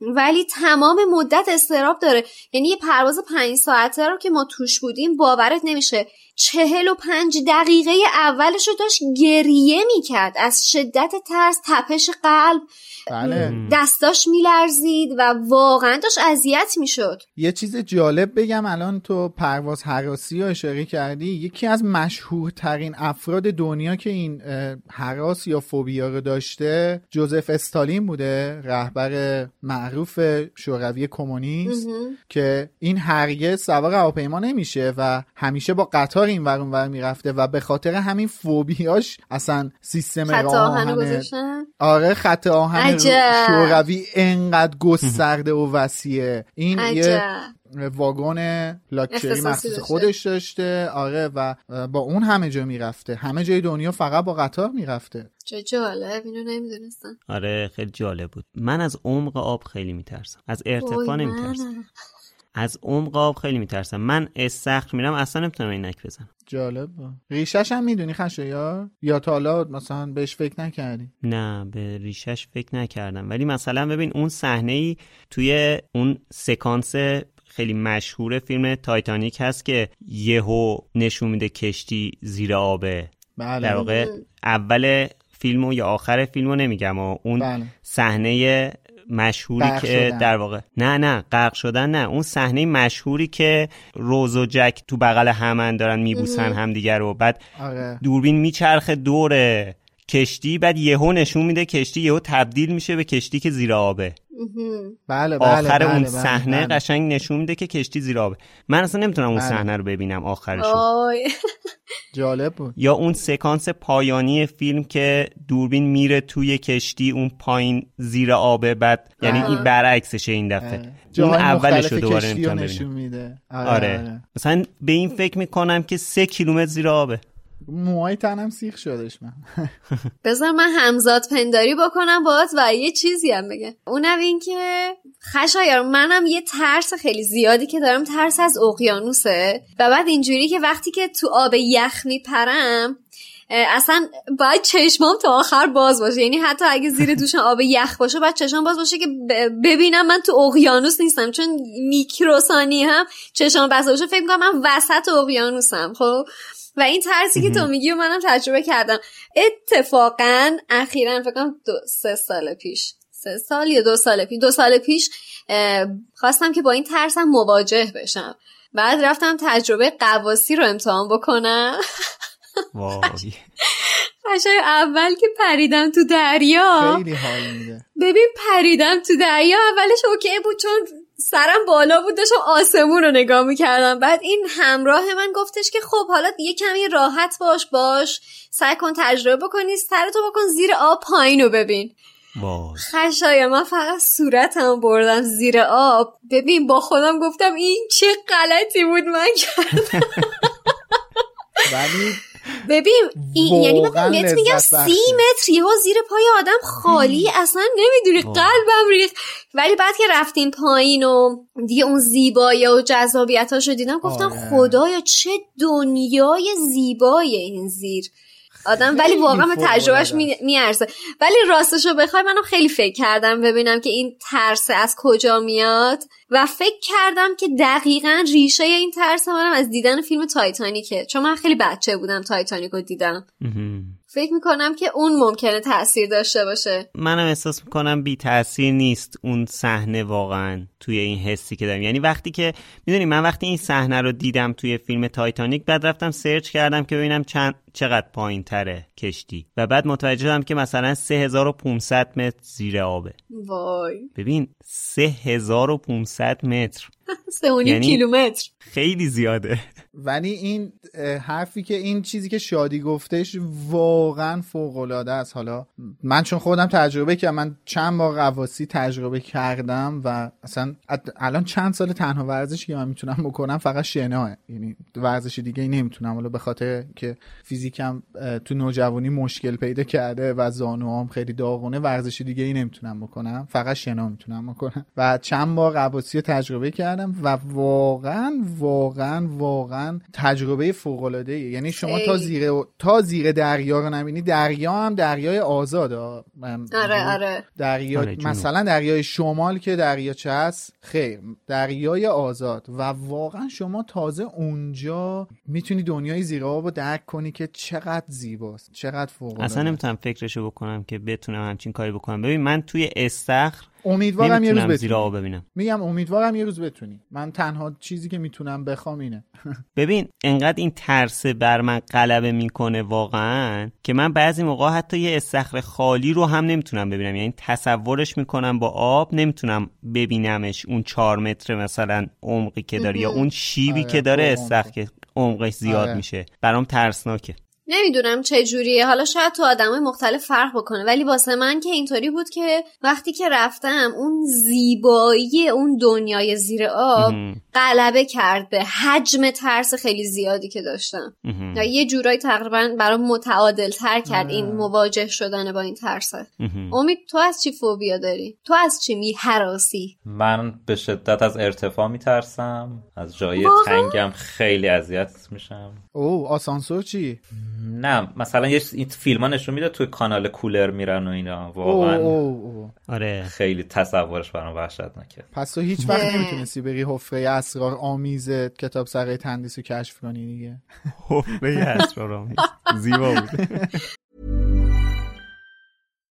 ولی تمام مدت استراب داره. یعنی یه پرواز پنج ساعته رو که ما توش بودیم باورت نمیشه. چهل و پنج دقیقه اولش رو داشت گریه می‌کرد. از شدت ترس تپش قلب بله. دستاش میلرزید و واقعا داشت اذیت می‌شد. یه چیز جالب بگم الان تو پرواز حراسی رو اشاره کردی یکی از مشهورترین افراد دنیا که این حراس یا فوبیا رو داشته جوزف استالین بوده رهبر معروف شوروی کمونیست که این هرگز سوار هواپیما نمیشه و همیشه با قطار این ور ور می‌رفته و به خاطر همین فوبیاش اصلا سیستم آهن آره خط آهن شوروی انقدر گسترده و وسیعه. این یه واگن لاکچری مخصوص خودش داشته. آره و با اون همه جا می‌رفته. همه جای دنیا فقط با قطار می‌رفته. چه جالب اینو نمی‌دونستم. آره خیلی جالب بود. من از عمق آب خیلی میترسم. از ارتفاع نمیترسم. از عمق آب خیلی میترسم. من استخر میرم اصلا نمی‌تونم اینک بزنم. جالب. ریشش هم می‌دونی خشه یا؟ یا تا حالا مثلا بهش فکر نکردی؟ نه به ریشش فکر نکردم. ولی مثلا ببین اون صحنه ای توی اون سکانس خیلی مشهور فیلم تایتانیک هست که یهو نشون میده کشتی زیر آبه. بله. در واقع اول فیلمو یا آخر فیلمو نمیگم و اون بله. مشهوری که در واقع نه نه غرق شدن نه. اون صحنه مشهوری که روز و جک تو بغل همن دارن میبوسن همدیگر رو. بعد آره. دوربین میچرخه دور کشتی بعد یهو نشون میده کشتی یهو تبدیل میشه به کشتی که زیر آبه. بله بله آخر بله اون بله صحنه بله. قشنگ نشون میده که کشتی زیر آبه. من اصلا نمی‌تونم اون صحنه رو ببینم آخرش جالب بود. یا اون سکانس پایانی فیلم که دوربین میره توی کشتی اون پایین زیر آبه بعد یعنی این برعکسشه این دفعه. اون اولش رو دوباره نشون میده. آره. آره. آره. مثلا به این فکر می‌کنم که سه کیلومتر زیر آبه. موهای تنم سیخ شدش من. بذار من همزاد پنداری بکنم باهات و یه چیزی هم بگه اونم این که خشایار منم یه ترس خیلی زیادی که دارم ترس از اقیانوسه. و بعد اینجوری که وقتی که تو آب یخ میپرم اصلا باید چشمام تا آخر باز باشه. یعنی حتی اگه زیر دوشم آب یخ باشه باید چشمام باز باشه که ببینم من تو اقیانوس نیستم. چون میکروسانی هم چشمام بسته باشه. فکر می‌کنم من وسط اقیانوسم خب؟ و این ترسی که تو میگی و منم تجربه کردم. اتفاقا اخیرا فکر کنم دو سه سال پیش. سه سال یا دو سال پیش دو سال پیش خواستم که با این ترسم مواجه بشم. بعد رفتم تجربه قواسی رو امتحان بکنم. قشنگ اول که پریدم تو دریا. خیلی حال میده. ببین پریدم تو دریا اولش اوکی بود چون سرم بالا بود داشتم آسمون رو نگاه می‌کردم. بعد این همراه من گفتش که خب حالا یه کمی راحت باش باش. سعی کن تجربه بکنی سرتو بکن زیر آب پایین رو ببین. خشای من فقط صورتم بردم زیر آب. ببین با خودم گفتم این چه غلطی بود من کردم. ولی ببین این یعنی من میگم سی متر یهو زیر پای آدم خالی اصلا نمی‌دونی قلبم ریخت. ولی بعد که رفتیم پایین و دیگه اون زیبایی و جذابیتاشو دیدم گفتم آره. خدایا چه دنیای زیبای این زیر. آدم ولی واقعا به تجربهش میارزه. ولی راستشو بخوای منو خیلی فکر کردم ببینم که این ترس از کجا میاد و فکر کردم که دقیقا ریشه این ترس منم از دیدن فیلم تایتانیکه. چون من خیلی بچه بودم تایتانیک رو دیدم فکر می‌کنم که اون ممکنه تاثیر داشته باشه. منم احساس می‌کنم بی تاثیر نیست اون صحنه واقعا توی این حسی که دارم یعنی وقتی که می‌دونی من وقتی این صحنه رو دیدم توی فیلم تایتانیک بعد رفتم search کردم که ببینم چند چقدر پایین تره کشتی. و بعد متوجه شدم که مثلا 3500 متر زیر آبه. وای. ببین 3500 متر. سه یعنی کیلومتر. خیلی زیاده. ولی این حرفی که این چیزی که شادی گفتش واقعا فوق العاده است. حالا من چون خودم تجربه کردم من چند بار قواسی تجربه کردم و اصلا الان چند سال تنها ورزشی که من می‌تونم بکنم فقط شنا یعنی ورزش دیگه ای نمی‌تونم. حالا به خاطر که فیزیکم تو نوجوانی مشکل پیدا کرده و زانوام خیلی داغونه ورزش دیگه ای نمی‌تونم بکنم. فقط شنا می‌تونم بکنم. و چند بار قواسی تجربه کردم. و واقعا واقعا واقعا تجربه فوق العاده یعنی شما تا زیر تا زیر دریا رو نبینی دریا هم دریای آزاد آره آره. دریا آره مثلا دریای شمال که دریاچه هست؟ خیر دریای آزاد. و واقعا شما تازه اونجا می‌تونی دنیای زیر آب رو درک کنی که چقدر زیباست چقدر فوق اصلا نمی‌تونم فکرشو بکنم که بتونم همچین کاری بکنم. ببین من توی استخر امیدوارم یه روز بتونی. ببینم. میگم امیدوارم یه روز بتونی. من تنها چیزی که می‌تونم بخوام اینه. ببین انقدر این ترس بر من غلبه می‌کنه واقعا که من بعضی موقع حتی یه استخر خالی رو هم نمی‌تونم ببینم. یعنی تصورش می‌کنم با آب نمی‌تونم ببینمش اون چهار متر مثلا عمقی که داره یا اون شیبی آره، که داره استخر که عمقش زیاد آره. میشه. برام ترسناکه. نمی‌دونم چه جوریه. حالا شاید تو آدمای مختلف فرق بکنه. ولی واسه من که اینطوری بود که وقتی که رفتم اون زیبایی اون دنیای زیر آب غلبه کرد به حجم ترس خیلی زیادی که داشتم. یا یه جورایی تقریبا برام متعادل تر کرد این مواجه شدن با این ترسه امید تو از چی فوبیا داری؟ تو از چی می حراسی من به شدت از ارتفاع میترسم. از جای تنگم خیلی اذیت میشم. او آسانسور چی؟ نه مثلا یه این فیلم ها نشون میده توی کانال کولر میرن و اینا. واقعا آره. خیلی تصورش برام وحشتناکه. پس تو هیچ وقت نمی‌تونستی بری حفره اسرار آمیز کتاب سره تندیس رو کشف کنی دیگه. حفره اسرار آمیز. زیبا بود.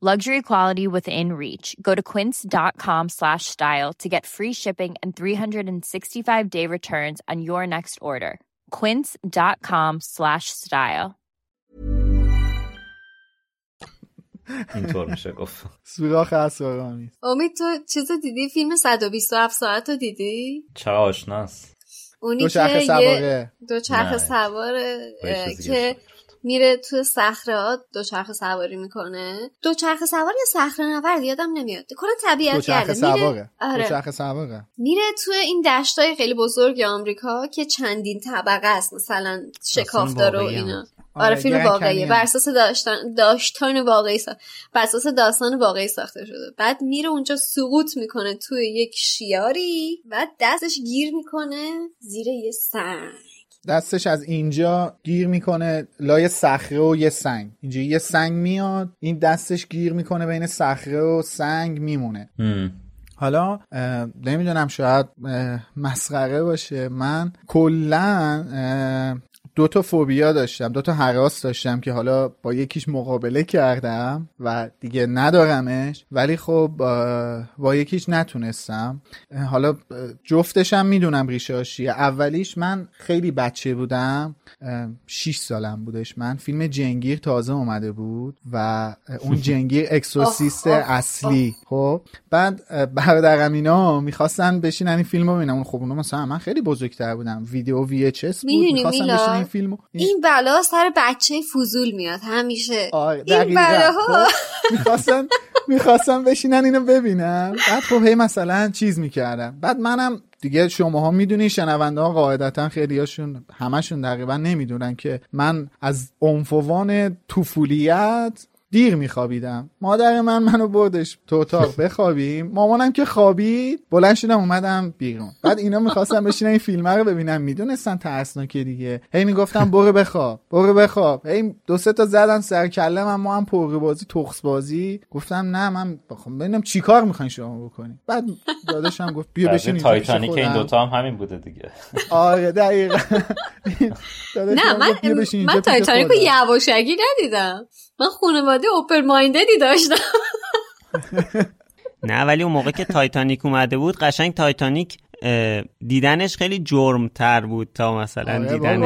Luxury quality within reach. Go to quince.com slash style to get free shipping and 365 day returns on your next order. quince.com slash style. اینطور میشه گفت سوراخ اسرارآمیز امید تو چیزو دیدی فیلم 127 ساعت رو دیدی چه آشناست اونی دوچرخه که یه سواره. دوچرخه نه. سواره با یه اه، چیز دیگه که میره تو صخره دوچرخه سواری می‌کنه. دوچرخه سوار یا صخره نورد؟ یادم نمیاد. کلا طبیعت گرده. میره سواره. آره. دوچرخه سواره. میره تو این دشتای خیلی بزرگ آمریکا که چندین طبقه است. مثلا و واقعی هم. اینا. آره آره، فیلم واقعیه. بر اساس داشتن داشتان واقعی سا... بر اساس داستان واقعی ساخته شده. بعد میره اونجا سقوط می‌کنه توی یک شیاری بعد دستش گیر می‌کنه زیر یه سنگ دستش از اینجا گیر می‌کنه لای صخره و یه سنگ. اینجا یه سنگ میاد این دستش گیر می‌کنه بین صخره و سنگ میمونه. حالا نمی‌دونم شاید مسخره باشه. من کلا دو تا فوبیا داشتم دو تا حراس داشتم که حالا با یکیش مقابله کردم و دیگه ندارمش. ولی خب با یکیش نتونستم. حالا جفتشم می‌دونم ریشه چیه. اولیش من خیلی بچه بودم. 6 سالم بودش من. فیلم جنگیر تازه اومده بود و اون جنگیر آه. اصلی. خب بعد برادرم اینا می‌خواستن بشینن این فیلم رو ببینن. اون خب اونا مثلا من خیلی بزرگتر بودم. ویدیو وی اچ اس بود. می‌دونی می‌خواستن میلاد، بشینن این این بلا سر بچه فضول میاد همیشه. این دقیقاً. بلاها. خب، می‌خواستن می‌خواستن بشینن اینو ببینن. بعد خب هی مثلا چیز می‌کردم بعد منم دیگه شماها می‌دونی شنونده ها قاعدتا خیلیاشون همشون تقریبا نمی‌دونن که من از عنفوان طفولیت دیر میخوابیدم. مادر من منو بردش تو اتاق بخوابیم. مامانم که خوابید بلند شدم اومدم بیرون. بعد اینا می‌خواستم بشینن این فیلم رو ببینم می‌دونستن ترسناکه دیگه. هی می‌گفتم برو بخواب برو بخواب. هی دو سه تا زدن سر کله من ما هم پرقی بازی تخس بازی گفتم نه من بخوام ببینم چیکار می‌خواین شما بکنی بعد داداشم گفت بیا بشین تایتانیک این خودم. دوتا هم همین بوده دیگه. آره دقیقا. نه من من تایتانیک رو. یواشکی ندیدم. من خانواده open minded ی داشتم. نه ولی اون موقع که تایتانیک اومده بود قشنگ تایتانیک دیدنش خیلی جرم تر بود تا مثلا آره دیدن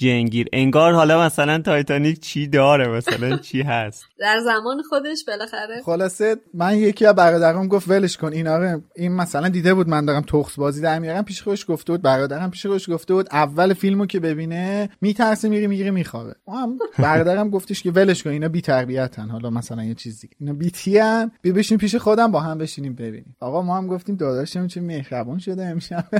جن‌گیر. انگار حالا مثلا تایتانیک چی داره مثلا چی هست. در زمان خودش بالاخره. خلاصه من یکی از برادرام گفت ولش کن. اینا رو این مثلا دیده بود من دارم تخس بازی در میارم پیش خودش گفته بود. برادرم پیش خودش گفته بود اول فیلمو که ببینه میترسه میری می‌گیره میخوابه. ما هم برادرم گفتش که ولش کن اینا بی تربیتن. حالا مثلا یه چیزی. اینا بی تیان بیا بشین پیش خودم با هم بشینیم ببینیم. آقا ما هم گفتیم داداشم چه مهربون شده امشب.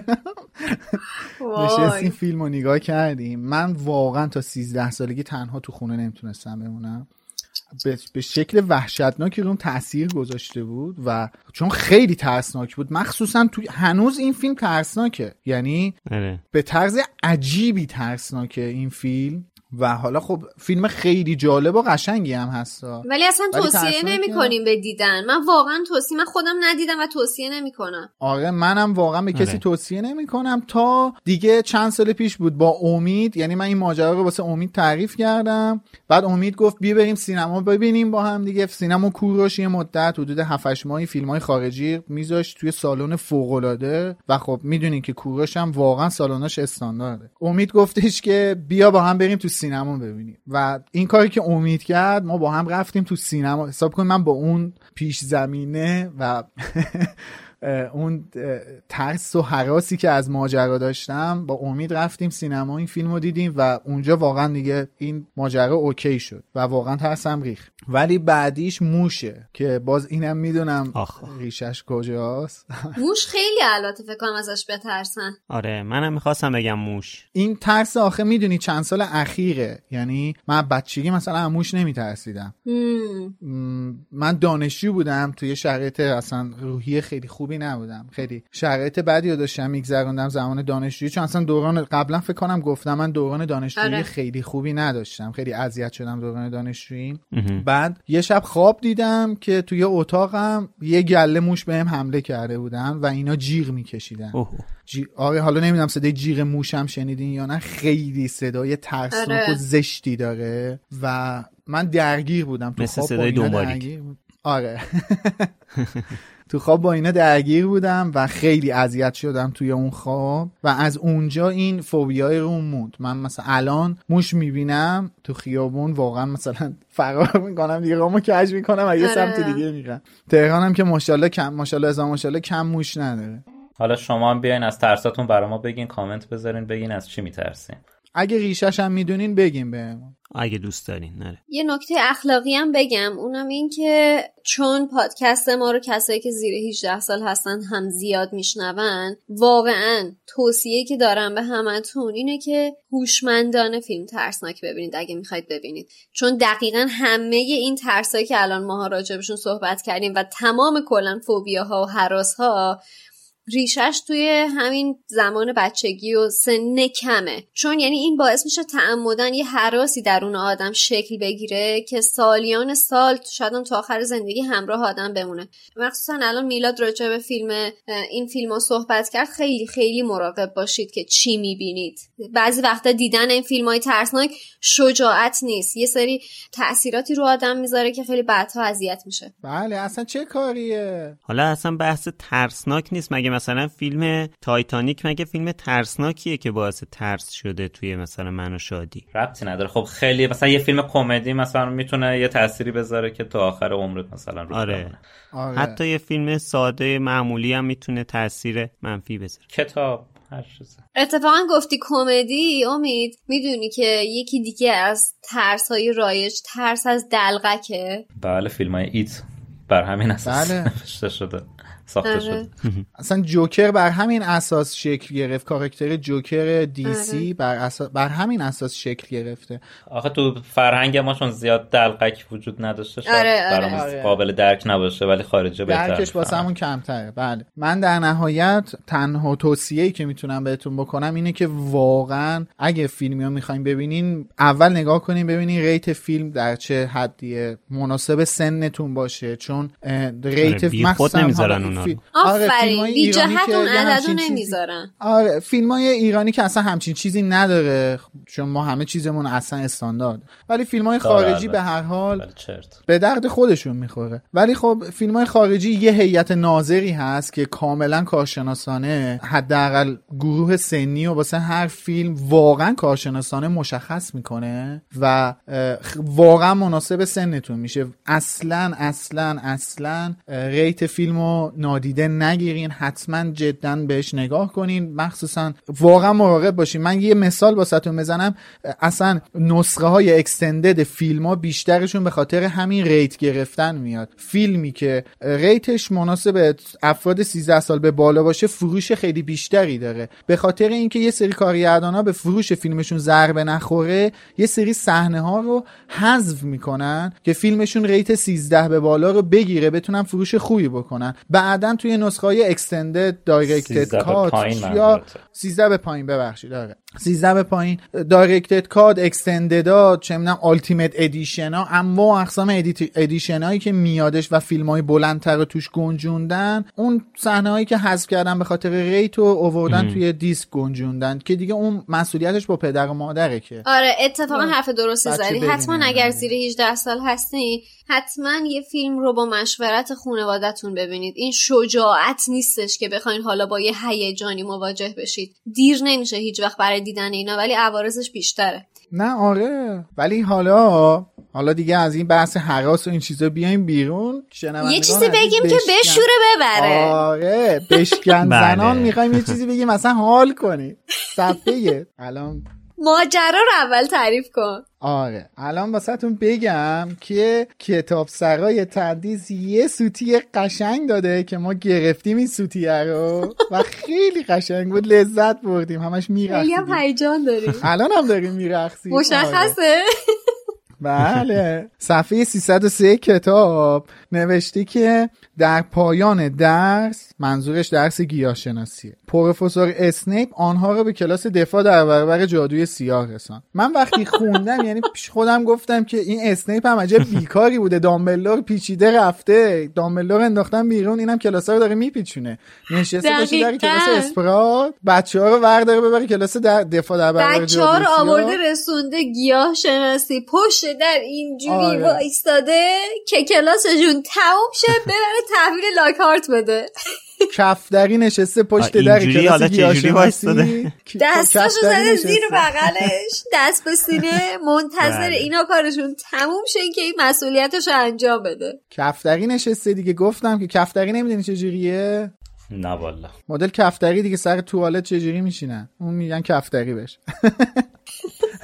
نشستیم وای. فیلم رو نگاه کردیم. من واقعا تا 13 سالگی تنها تو خونه نمی‌تونستم بمونم. به, شکل وحشتناکی روم تاثیر گذاشته بود و چون خیلی ترسناک بود مخصوصا تو هنوز این فیلم ترسناکه. یعنی آره. به طرز عجیبی ترسناکه این فیلم. و حالا خب فیلم خیلی جالب و قشنگی هم هست. ولی اصلا توصیه نمی کنیم به دیدن. من واقعا توصیه من خودم ندیدم و توصیه نمی کنم. آره منم واقعا به کسی آره. توصیه نمی کنم تا دیگه چند سال پیش بود با امید. یعنی من این ماجرا رو واسه امید تعریف کردم. بعد امید گفت بیا بریم سینما ببینیم با هم دیگه. سینما کوروش یه مدت حدود 7 ماهی فیلم های خارجی میذاشت توی سالن فوق العاده و خب می‌دونین که کوروش هم واقعا سالناش استاندارده. امید گفتش که بیا با هم بریم تو سینما ببینیم. و این کاری که امید کرد ما با هم رفتیم تو سینما. حساب کن من با اون پیش زمینه و اون ترس و حراسی که از ماجرا داشتم با امید رفتیم سینما این فیلم رو دیدیم و اونجا واقعا دیگه این ماجرا اوکی شد و واقعا ترسم ریخ ولی بعدیش موشه که باز اینم می‌دونم ریشش کجاست. موش خیلی البته فکر کنم ازش بترسن. آره منم می‌خواستم بگم موش. این ترس آخه می‌دونی چند سال اخیره. یعنی من بچگی مثلا موش نمیترسیدم. من دانشجو بودم توی شرایط اصلا روحی خیلی خوبی نبودم. خیلی شرایط بدی رو داشتم میگذروندم زمان دانشجویی چون اصلا دوران قبلا فکر کنم گفتم من دوران دانشجویی آره. خیلی خوبی نداشتم. خیلی اذیت شدم دوران دانشجویی. بعد یه شب خواب دیدم که توی اتاقم یه گله موش بهم حمله کرده بودن و اینا جیغ میکشیدن. جی... آره حالا نمی‌دونم صدای جیغ موشم شنیدین یا نه. خیلی صدای ترسناک آره. و زشتی داره و من درگیر بودم تو مثل صدای دوماری آره. تو خواب با اینا درگیر بودم و خیلی اذیت شدم توی اون خواب و از اونجا این فوبیای رو موند. من مثلا الان موش می‌بینم تو خیابون واقعا مثلا فرار می‌کنم دیگه رامو کج می‌کنم و یه آره. سمت دیگه میرم. تهرانم که ماشاءالله کم ماشاءالله از ماشاءالله کم موش نداره. حالا شما هم بیاین از ترساتون برای ما بگین کامنت بذارین بگین از چی میترسین. اگه ریشش هم می‌دونین بگیم بهمون. اگه دوست دارین نره. یه نکته اخلاقی هم بگم. اونم این که چون پادکست ما رو کسایی که زیر 18 سال هستن هم زیاد میشنون واقعا توصیه که دارم به همتون اینه که هوشمندانه فیلم ترسناک ببینید اگه می‌خواید ببینید. چون دقیقا همه این ترسایی که الان ماها راجبشون صحبت کردیم و تمام کلا فوبیاها و حراس ها ریشش توی همین زمان بچگی و سن کمه. چون یعنی این باعث میشه تعمدن یه حراسی درون آدم شکل بگیره که سالیان سال شاید تا آخر زندگی همراه آدم بمونه. مخصوصا الان میلاد راجع به فیلم این فیلم ها صحبت کرد خیلی خیلی مراقب باشید که چی می‌بینید. بعضی وقتا دیدن این فیلم های ترسناک شجاعت نیست. یه سری تاثیراتی رو آدم می‌ذاره که خیلی بعدها اذیت میشه. بله اصلا چه کاریه؟ حالا اصلا بحث ترسناک نیست مگه مثلا فیلم تایتانیک مگه فیلم ترسناکیه که باعث ترس شده توی مثلا من و شادی؟ ربطی نداره. خب خیلی مثلا یه فیلم کمدی مثلا می‌تونه یه تأثیری بذاره که تا آخر عمرت مثلا رو آره. آره. حتی یه فیلم ساده معمولی هم می‌تونه تاثیر منفی بذاره. کتاب اتفاقا گفتی کمدی؟ امید می‌دونی که یکی دیگه از ترس های رایج ترس از دلغکه. بله فیلم های ایت. بر همین اساس بله. شده. ساخته آره. شد اصلا جوکر بر همین اساس شکل گرفت. کاراکتر جوکر دی سی آره. بر, اساس بر همین اساس شکل گرفته. آخه تو فرهنگ ما چون زیاد دلقک وجود نداشته شاید آره آره. قابل درک نباشه ولی خارجه بهتر درکش واسه همون کمتره. بله. من در نهایت تنها توصیه‌ای که می‌تونم بهتون بکنم اینه که واقعا اگه فیلمی رو می‌خوایم ببینین اول نگاه کنین ببینین ریت فیلم در چه حدیه. مناسب سنتون باشه چون ریت آره، آره فیلم جهت اون عددو نمی‌ذارن. آره فیلم های ایرانی که اصلا همچین چیزی نداره. چون ما همه چیزمون اصلا استاندارد. ولی فیلم های خارجی به هر حال به درد خودشون می‌خوره. ولی خب فیلم های خارجی یه هیئت ناظری هست که کاملا کارشناسانه حداقل گروه سنی و واسه هر فیلم واقعا کارشناسانه مشخص می‌کنه و واقعا مناسب سنتون میشه. اصلا اصلا اصلا ریت فیلمو نادیده نگیرین حتما جدا بهش نگاه کنین. مخصوصا واقعا مراقب باشین. من یه مثال واسهتون بزنم. اصلا نسخه های extended فیلم ها بیشترشون به خاطر همین rate گرفتن میاد. فیلمی که rate ش مناسب افراد 13 سال به بالا باشه فروش خیلی بیشتری داره. به خاطر اینکه یه سری کارگردان به فروش فیلمشون ضربه نخوره یه سری صحنه ها رو حذف می‌کنن که فیلمشون rate 13 به بالا رو بگیره بتونن فروش خوبی بکنن. بعد بعدا توی نسخه های extended director's cut یا 13 به پایین ببخشید. آره. 13 به پایین. director's cut extended ا چه می‌دونم ultimate edition ها. انواع اقسام edition هایی که میادش و فیلم های بلندتر رو توش گنجوندن اون صحنه هایی که حذف کردن به خاطر rate و اووردن توی دیسک گنجوندن که دیگه اون مسئولیتش با پدر و مادره که. آره اتفاقا حرف درستی زدی. حتما اگر زیر 18 سال هستی حتما یه فیلم رو با مشورت خانوادتون ببینید. این شجاعت نیستش که بخواین حالا با یه هیجانی مواجه بشید. دیر نمیشه هیچ وقت برای دیدن اینا ولی عوارضش بیشتره. نه آره. ولی حالا حالا دیگه از این بحث حراس و این چیزا بیایم بیرون. یه چیزی بگیم که بشوره ببره. آره بشکن بله. زنان می‌خوایم یه چیزی بگیم مثلا حال کنی صفحه الان ماجرا رو اول تعریف کن. آره. الان واسهتون بگم که کتاب سرای تندیز یه سوتی قشنگ داده که ما گرفتیم این سوتیه رو و خیلی قشنگ بود. لذت بردیم. همش میرخصیم خیلی هم هیجان داریم. الان هم داریم میرخصیم. مشخصه. بله. صفحه 303 کتاب. نوشته که در پایان درس منظورش درس گیاهشناسیه پروفسور اسنیپ آنها رو به کلاس دفاع در برابر جادوی سیاه رسان من وقتی خوندم یعنی پیش خودم گفتم که این اسنیپ هم عجب بیکاری بوده. دامبلور پیچیده رفته. دامبلور انداختن بیرون اینم کلاس رو داره میپیچونه. نشسته باشه در کلاس اسپرات بچه ها رو ورداره ببره کلاس در دفاع در برابر بچه ها رو آورده رسونده گیاه شناسی پشت در اینجوری آره. وایستاده که کلاسشون تموم شه ببره تحویل لاکارت بده. کفدری نشسته پشت در کلاس گیاهشناسی دستاشو زده زیر بغلش دست به سینه منتظر بله. اینا کارشون. تموم شه که این مسئولیتش رو انجام بده. کفدری نشسته دیگه. گفتم که کفدری نمی‌دونی چجوریه نه والا. مدل کفتری دیگه سر توالت چجوری میشینن؟ اون میگن کفتری بش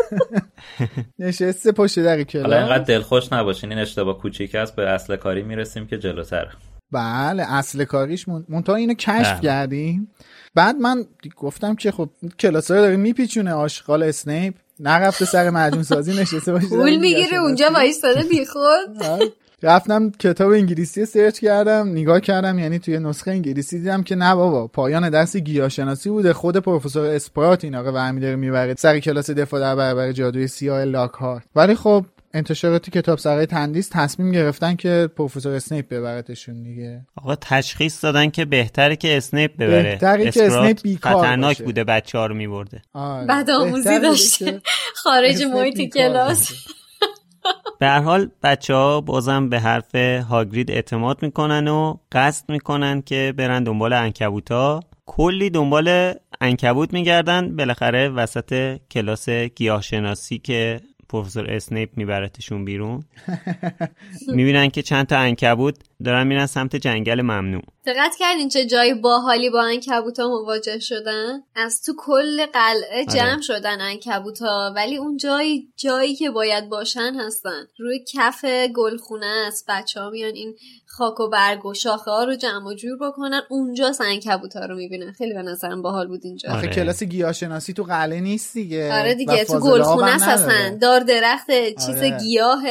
نشسته پشت در کلاس حالا اینقدر دلخوش نباشین این اشتباه کوچیک است به اصل کاری می‌رسیم که جلوتر. بله اصل کاریش من تا اینو کشف بله. کردیم. بعد من گفتم که خب کلاس رو داره میپیچونه آشغال اسنیپ. نرفته سر مجموع سازی نشسته باشه پول می‌گیره اونجا وایستاده بیخود. بله. رفتم کتاب انگلیسی search کردم نگاه کردم یعنی توی نسخه انگلیسی دیدم که نه بابا پایان درس گیاهشناسی بوده خود پروفسور اسپرات این آقا برمی داره می‌بره سر کلاس دفاع در برابر جادوی سیاه لاکهارت. ولی خب انتشاراتی کتاب سرای تندیس تصمیم گرفتن که پروفسور اسنیپ ببرتشون دیگه. آقا تشخیص دادن که بهتره که اسنیپ ببره. بهتره که اسنیپ بیکار خطرناک بوده بچه ها رو میبرده. آره. بعد آموزی داشته خارج محیط کلاس. به هر حال بچه ها بازم به حرف هاگرید اعتماد می‌کنن و قصد می‌کنن که برن دنبال انکبوتا. کلی دنبال انکبوت میگردن. بالاخره وسط کلاس گیاهشناسی که پروفسور اسنیپ میبرتشون بیرون. می‌بینن که چند تا انکبوت دارن میرن سمت جنگل ممنوع. دقت کردین چه جای باحالی با انکبوتا مواجه شدن؟ از تو کل قلعه آره. جمع شدن انکبوتا ولی اون جایی جایی که باید باشن هستن. روی کف گلخونه است. بچه ها میان این خاک و برگ و شاخه ها رو جمع و جور بکنن. اونجا انکبوت ها رو می‌بینن. خیلی به نظرم باحال بود اینجا. آخه کلاس گیاهشناسی تو قلعه نیست دیگه. آره دیگه تو گلخونه هستن دار درخت چیز آره. گیاه.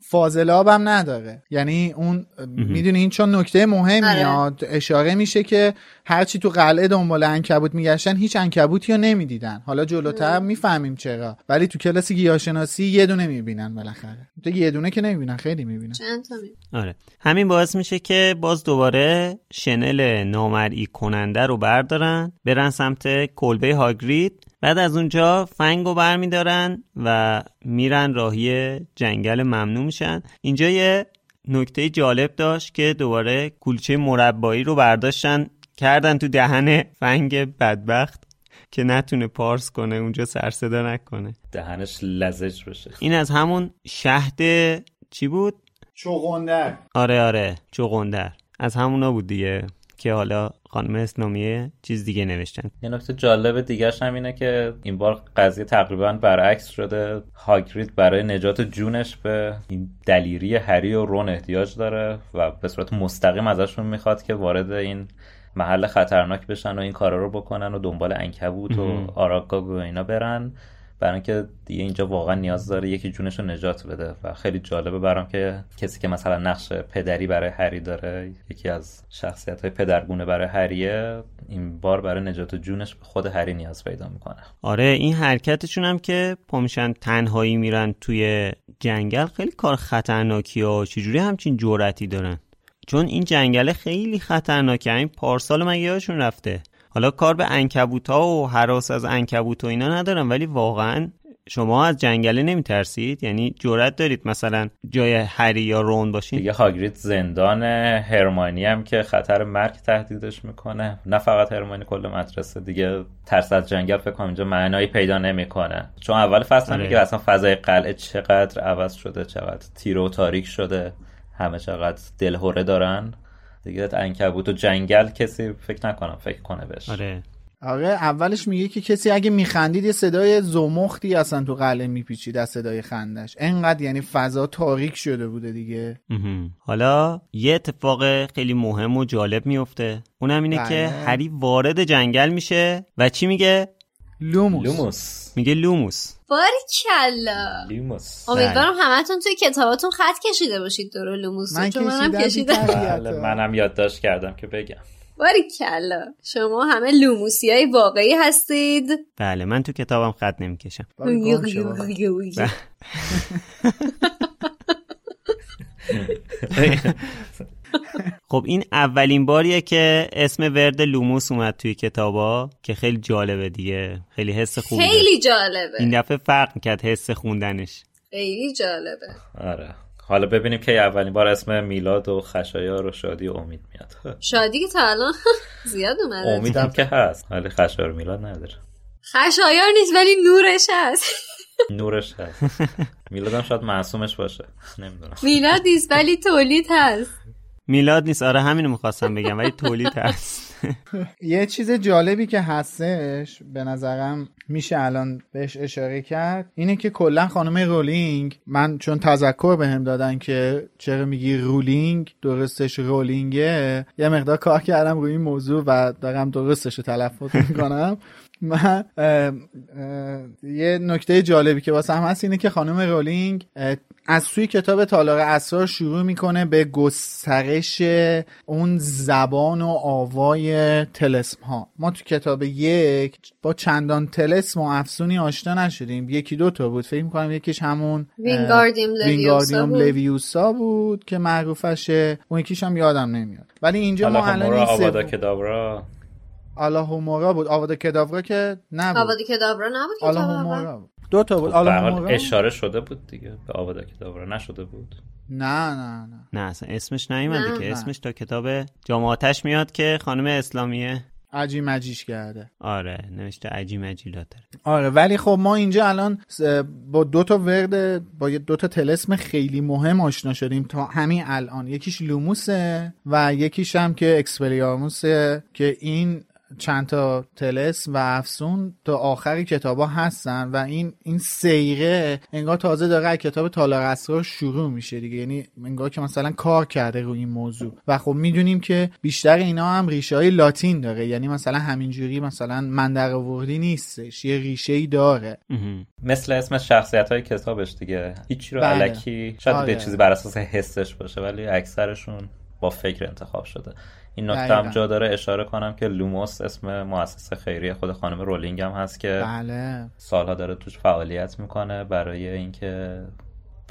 فاضلاب هم نداره. یعنی اون می‌دونی این چون نکته مهمیه آره. اشاره میشه که هرچی تو قلعه دنبال انکبوت میگشتن هیچ انکبوتی رو نمی‌دیدن. حالا جلوتر می‌فهمیم چرا. ولی تو کلاس گیاهشناسی یه دونه می‌بینن بالاخره. تو یه دونه که نمی‌بینن خیلی می‌بینن. آره. همین باعث میشه که باز دوباره شنل نامرئی کننده رو بردارن برن سمت کلبه هاگرید. بعد از اونجا فنگ رو برمیدارن و میرن راهی جنگل ممنوع میشن. اینجا یه نکته جالب داشت که دوباره کلچه مربایی رو برداشتن کردن تو دهن فنگ بدبخت که نتونه پارس کنه اونجا سرصدا نکنه. دهنش لزج بشه. این از همون شهد چی بود؟ چوغندر آره آره چوغندر از همونا بود دیگه که حالا خانم اسلامیه چیز دیگه نوشتن. یه نکته جالب دیگرش هم اینه که این بار قضیه تقریبا برعکس شده. هاگرید برای نجات جونش به این دلیری هری و رون احتیاج داره و به صورت مستقیم ازشون می‌خواد که وارد این محل خطرناک بشن و این کارا رو بکنن و دنبال انکبوت و آراگاگ و اینا برن. برای اینکه دیگه اینجا واقعا نیاز داره یکی جونش رو نجات بده. و خیلی جالبه برام که کسی که مثلا نقش پدری برای هری داره یکی از شخصیت های پدرگونه برای هریه این بار برای نجات جونش به خود هری نیاز پیدا می‌کنه. آره این حرکتشون هم که پامیشن تنهایی میرن توی جنگل خیلی کار خطرناکی ها چجوری همچین جورتی دارن؟ چون این جنگل خیلی خطرناکه این پارسال مگه هاشون رفته؟ حالا کار به انکبوت ها و حراس از انکبوت و اینا ندارم ولی واقعا شما از جنگله نمیترسید؟ یعنی جرأت دارید مثلا جای هری یا رون باشین؟ دیگه هاگرید زندان هرمانی هم که خطر مرگ تهدیدش می‌کنه. نه فقط هرمانی کل مدرسه. دیگه ترس از جنگل فکر کنم اینجا معنایی پیدا نمی‌کنه. چون اول فصل هم میگه اصلا فضای قلعه چقدر عوض شده چقدر تیرو و تاریک شده. همه چقدر دلهوره دارن. دیگه عنکبوت و جنگل کسی فکر نکنم فکر کنه بهش. آره. آره اولش میگه که کسی اگه میخندید یه صدای زمختی اصلا تو قلعه میپیچید از صدای خندش. انقدر یعنی فضا تاریک شده بوده دیگه. حالا یه اتفاق خیلی مهم و جالب میفته. اونم اینه بله. که هری وارد جنگل میشه و چی میگه؟ Lumos. Lumos. میگه Lumos. باری کلا. لوموس امیدوارم همتون توی کتاباتون خط کشیده باشید دور Lumos. من چون منم کشیدم. بله منم یادداشت کردم که بگم. باری کلا. شما همه Lumos ی های واقعی هستید. بله من تو کتابم خط نمی‌کشم. خب این اولین باریه که اسم ورد Lumos اومد توی کتابا که خیلی جالبه دیگه. خیلی حس خوبی داره. خیلی جالبه. این دفعه فرق می‌کرد حس خوندنش. خیلی جالبه. آره. حالا ببینیم که اولین بار اسم میلاد و خشایار و شادی و امید میاد. شادی که تا الان زیاد اومده. امیدم که هست ولی خشایار و میلاد نداره. خشایار نیست ولی نورش هست. نورش هست. میلادم شاید معصومش باشه. نمی‌دونم. میلاد نیست ولی تولید هست. میلاد نیست. آره همینو می‌خواستم بگم ولی تولید هست. یه چیز جالبی که هستش به نظرم میشه الان بهش اشاره کرد اینه که کلا خانم رولینگ من چون تذکر بهم دادن که چرا میگی رولینگ درستش رولینگه یه مقدار کار کردم روی این موضوع و دارم درستش رو تلفظ می‌کنم. من اه، اه، یه نکته جالبی که واسه هم هست اینه که خانم رولینگ از سوی کتاب تالار اسرار شروع می‌کنه به گسترش اون زبان و آوای تلسم ها ما تو کتاب یک با چندان تلسم و افسونی آشنا نشدیم. یکی دو تا بود. فکر می‌کنم یکیش همون اه، وینگاردیم لویوسا وینگاردیوم بود. لویوسا بود که معروفشه. اون یکیش هم یادم نمیاد. ولی اینجا ما حالا الان این آلاهومورا بود. آوادا کداورا که نبود. آبادی کدابرا نبود اول آلاهومورا بود. دو تا بود. خب آلاهومورا اشاره شده بود دیگه به آوادا کدابرا نشده بود. نه نه نه. نه اصلا اسمش نیومده. که. اسمش تا کتاب جامعاتش میاد که خانم اسلامیه. عجی مجیش کرده. آره نوشته عجی مجیلات داره آره ولی خب ما اینجا الان با دو تا ورد با دو تا تلسم خیلی مهم آشنا شدیم تا همین الان. یکیش لوموسه و یکیش هم که اکسپلیارموسه که این چند تا تلس و افسون تا آخر کتابا هستن و این این سیره انگار تازه داره کتاب تالار اسرار شروع میشه دیگه یعنی انگار که مثلا کار کرده روی این موضوع و خب می‌دونیم که بیشتر اینا هم ریشه های لاتین داره یعنی مثلا همینجوری مثلا من در آوردی نیستش یه ریشه ای داره. مثل اسم شخصیت های کتابش دیگه هیچی رو بله. الکی شاید آره. یه چیزی بر اساس حسش باشه ولی اکثرشون با فکر انتخاب شده. این نکته هم. جا داره اشاره کنم که لوموس اسم مؤسسه خیریه خود خانم رولینگ هم هست که بله. سالها داره توش فعالیت می‌کنه برای اینکه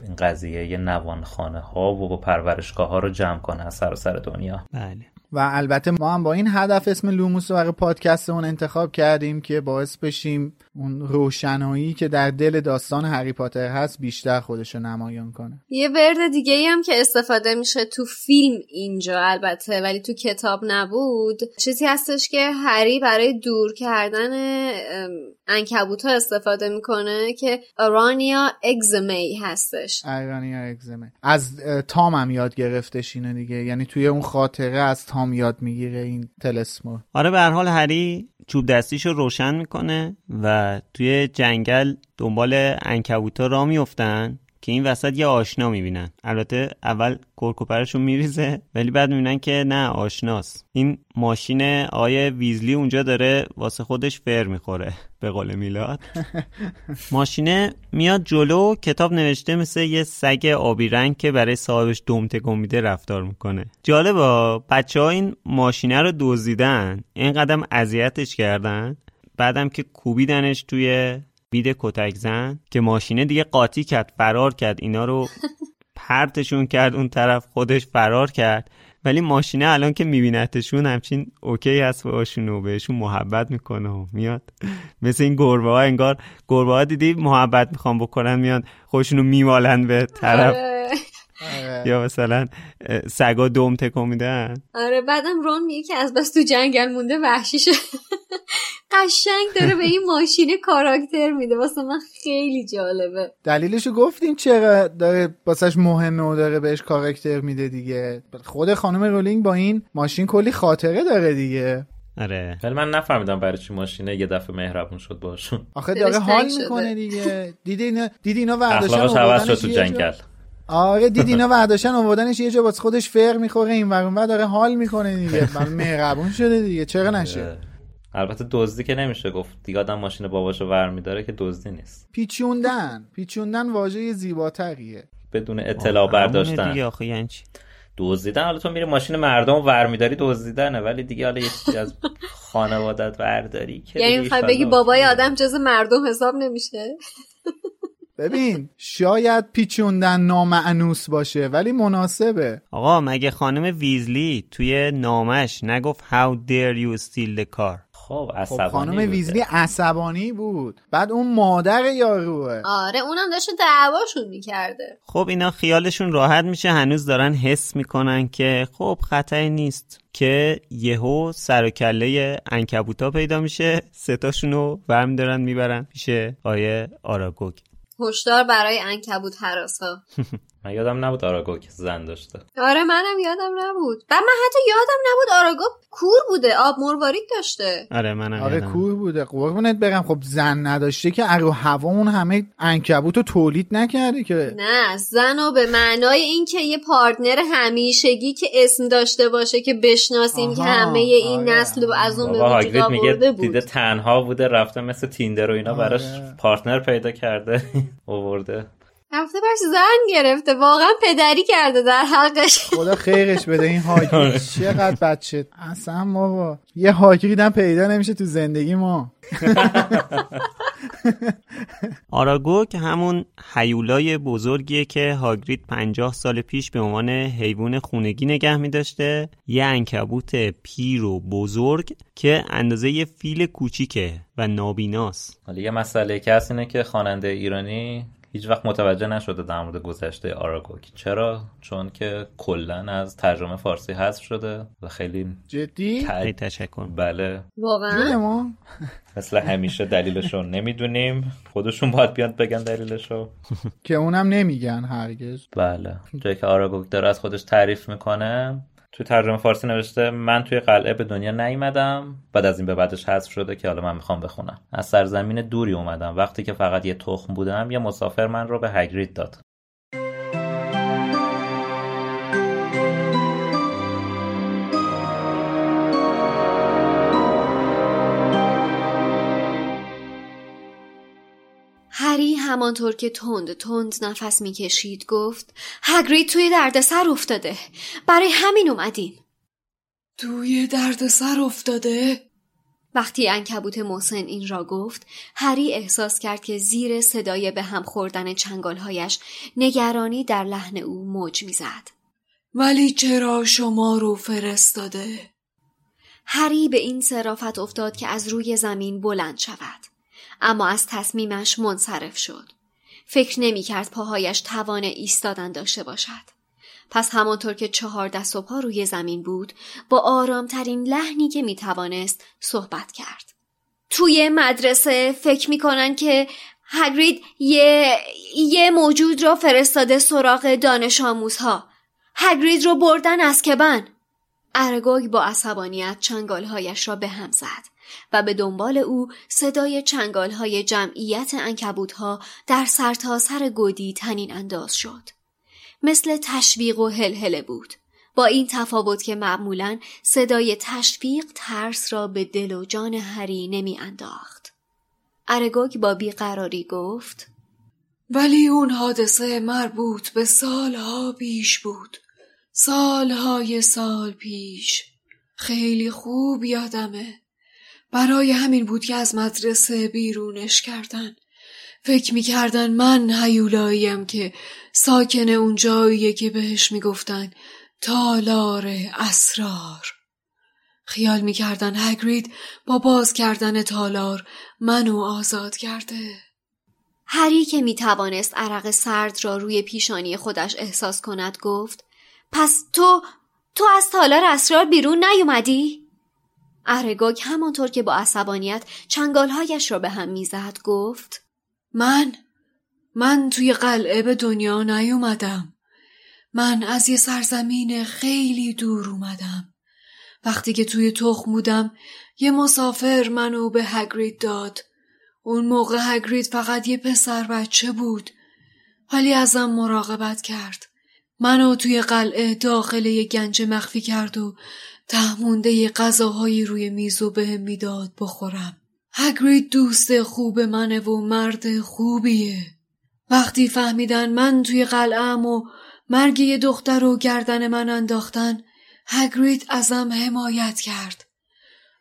این قضیه یه نوانخانه ها و پرورشگاه ها رو جمع کنه از سراسر دنیا. بله. و البته ما هم با این هدف اسم لوموس رو برای پادکستمون انتخاب کردیم که باعث بشیم اون روشنایی که در دل داستان هری پاتر هست بیشتر خودش رو نمایان کنه. یه ورد دیگه ای هم که استفاده میشه تو فیلم اینجا البته ولی تو کتاب نبود. چیزی هستش که هری برای دور کردن انکبوت ها استفاده می‌کنه که ارانیا اگزمی هستش. ایرانیا اگزمه از تام هم یاد گرفتش اینو دیگه. یعنی توی اون خاطره از تام یاد می‌گیره این تلسمو. آره به هر حال هری چوب دستیش رو روشن می‌کنه و توی جنگل دنبال انکبوتا را میفتن که این وسط یه آشنا می‌بینن. البته اول کرکوپرشون میریزه ولی بعد می‌بینن که نه آشناست. این ماشین آقای ویزلی اونجا داره واسه خودش فر می‌خوره به قول میلاد. ماشینه میاد جلو کتاب نوشته مثل یه سگ آبی رنگ که برای صاحبش دم تکون میده رفتار می‌کنه. جالبا بچه ها این ماشینه رو دزدیدن. این قدم اذیتش کردن. بعدم که کوبیدنش توی بید کتک زن که ماشینه دیگه قاطی کرد فرار کرد. اینا رو پرتشون کرد اون طرف خودش فرار کرد. ولی ماشینه الان که میبینتشون همچین اوکی هست باشون و بهشون محبت می‌کنه و میاد. مثل این گربه ها انگار گربه ها دیدی محبت می‌خوام بکنن میان خودشونو میمالن به طرف. آره. یا مثلا سگا دوم تکون میدن؟ آره بعدم رون میگه که از بس تو جنگل مونده وحشی شد. قشنگ داره به این ماشین کاراکتر میده. واسه من خیلی جالبه. دلیلشو گفتیم چرا داره واسش مهمه و داره بهش کاراکتر میده دیگه. خود خانم رولینگ با این ماشین کلی خاطره داره دیگه. آره. ولی من نفهمیدم برای چی ماشینه یه دفعه مهربون شد باشون. آخه داره حال می‌کنه دیگه. دیدی اینا دیدی اینا ورداشتن تو جنگل. آره دیدی اینا برداشتن آوردنش یه جا واسه خودش فر می‌خوره این ور داره حال می‌کنه دیگه. من مهربون شده دیگه. چرا نشه. البته دزدی که نمیشه گفت. دیگه آدم ماشین باباشو ور میداره که دزدی نیست. پیچوندن. پیچوندن واژه زیباتریه. بدون اطلاع برداشتن. دیگه آخه یعنی چی؟ دزدیدن. حالا تو میری ماشین مردم ور میداری دزدیدنه ولی دیگه حالا یه چیزی از خانوادت ورداری که یعنی می‌خوای بگی بابای آدم جز مردم حساب نمیشه؟ ببین شاید پیچوندن نامعنوس باشه ولی مناسبه. آقا مگه خانم ویزلی توی نامش نگفت How dare you steal the car? خب عصبانی خب خانم ویزلی عصبانی بود. بعد اون مادر یاروه. آره اونم داشته دعواشون می‌کرده. خب اینا خیالشون راحت میشه. هنوز دارن حس می‌کنن که خب خطری نیست که یهو سر و کله انکبوتا پیدا میشه. ستاشونو برمی دارن می‌برن پیش آیه آراگوگ. هشدار برای انکبوت ها من یادم نبود آراگو که زن داشته. آره منم یادم نبود. بعد من حتی یادم نبود آراگو کور بوده آب مروارید داشته. آره منم آره کور بوده. قربونت برم خب زن نداشته که ارو هوامون همه انکبوت رو تولید نکرده که. نه زن و به معنای اینکه یه پارتنر همیشگی که اسم داشته باشه که بشناسیم که همه این آره. نسل از اون به وجود میگه بود دیده تنها بوده رفته مثل تیندر و اینا آره. براش پارتنر پیدا کرده آورده. رفته برش زن گرفته واقعا پدری کرده در حقش. خدا خیرش بده این هاگرید آره. چقدر بچه اصلا بابا. یه هاگریدم پیدا نمیشه تو زندگی ما. آراگو که همون حیولای بزرگیه که هاگرید پنجاه سال پیش به عنوان حیوان خونگی نگه می داشته یه انکبوت پیر و بزرگ که اندازه یه فیل کوچیکه و نابیناست. حالا یه مسئله که هست اینه که خواننده ایرانی هیچ وقت متوجه نشده در مورد گذشته آراگوک چرا؟ چون که کلا از ترجمه فارسی حذف شده و خیلی جدی؟ خیلی تشکر. بله. واقعا. مثل همیشه دلیلشو نمی‌دونیم. خودشون باید بیاد بگن دلیلشو. که اونم نمیگن هرگز. بله. جایی که آراگوک داره از خودش تعریف می‌کنه تو ترجمه فارسی نوشته من توی قلعه به دنیا نیومدم. بعد از این به بعدش حذف شده که حالا من می‌خوام بخونم. از سرزمین دوری اومدم. وقتی که فقط یه تخم بودم یه مسافر من رو به هگرید داد. همانطور که تند تند نفس می‌کشید گفت هگرید توی دردسر افتاده برای همین اومدیم توی دردسر افتاده؟ وقتی انکبوت محسن این را گفت هری احساس کرد که زیر صدای به هم خوردن چنگالهایش نگرانی در لحن او موج می‌زد. ولی چرا شما رو فرستاده؟ هری به این صرافت افتاد که از روی زمین بلند شود. اما از تصمیمش منصرف شد. فکر نمی کرد پاهایش توان ایستادن داشته باشد. پس همانطور که چهار دست و پا روی زمین بود با آرامترین لحنی که می توانست صحبت کرد. توی مدرسه فکر می‌کنن که هگرید یه, یه موجود را فرستاده سراغ دانش آموزها. هگرید رو بردن از کبن. ارگوگ با عصبانیت چنگالهایش را به هم زد و به دنبال او صدای چنگالهای جمعیت انکبوتها در سرتاسر گودی تنین انداز شد. مثل تشویق و هلهله بود. با این تفاوت که معمولا صدای تشویق ترس را به دل و جان هری نمی انداخت. ارگوگ با بیقراری گفت ولی اون حادثه مربوط به سالها پیش بود. سالهای سال پیش. خیلی خوب یادمه. برای همین بود که از مدرسه بیرونش کردن. فکر می‌کردن من هیولاییم که ساکن اون جاییه که بهش می‌گفتن تالار اسرار. خیال می‌کردن هگرید با باز کردن تالار منو آزاد کرده. هری که می توانست عرق سرد را روی پیشانی خودش احساس کند گفت پس تو تو از تالار اسرار بیرون نیومدی؟ ارگاگ همانطور که با عصبانیت چنگالهایش را به هم می‌زد گفت من من توی قلعه به دنیا نیومدم. من از یه سرزمین خیلی دور اومدم. وقتی که توی تخم بودم یه مسافر منو به هگرید داد. اون موقع هگرید فقط یه پسر بچه بود. ولی ازم مراقبت کرد. منو توی قلعه داخل یه گنج مخفی کرد و تهمونده غذاهایی روی میز و بهم می‌داد بخورم. هگرید دوست خوب منه و مرد خوبیه. وقتی فهمیدن من توی قلعم و مرگ یه دختر و گردن من انداختن هگرید ازم حمایت کرد.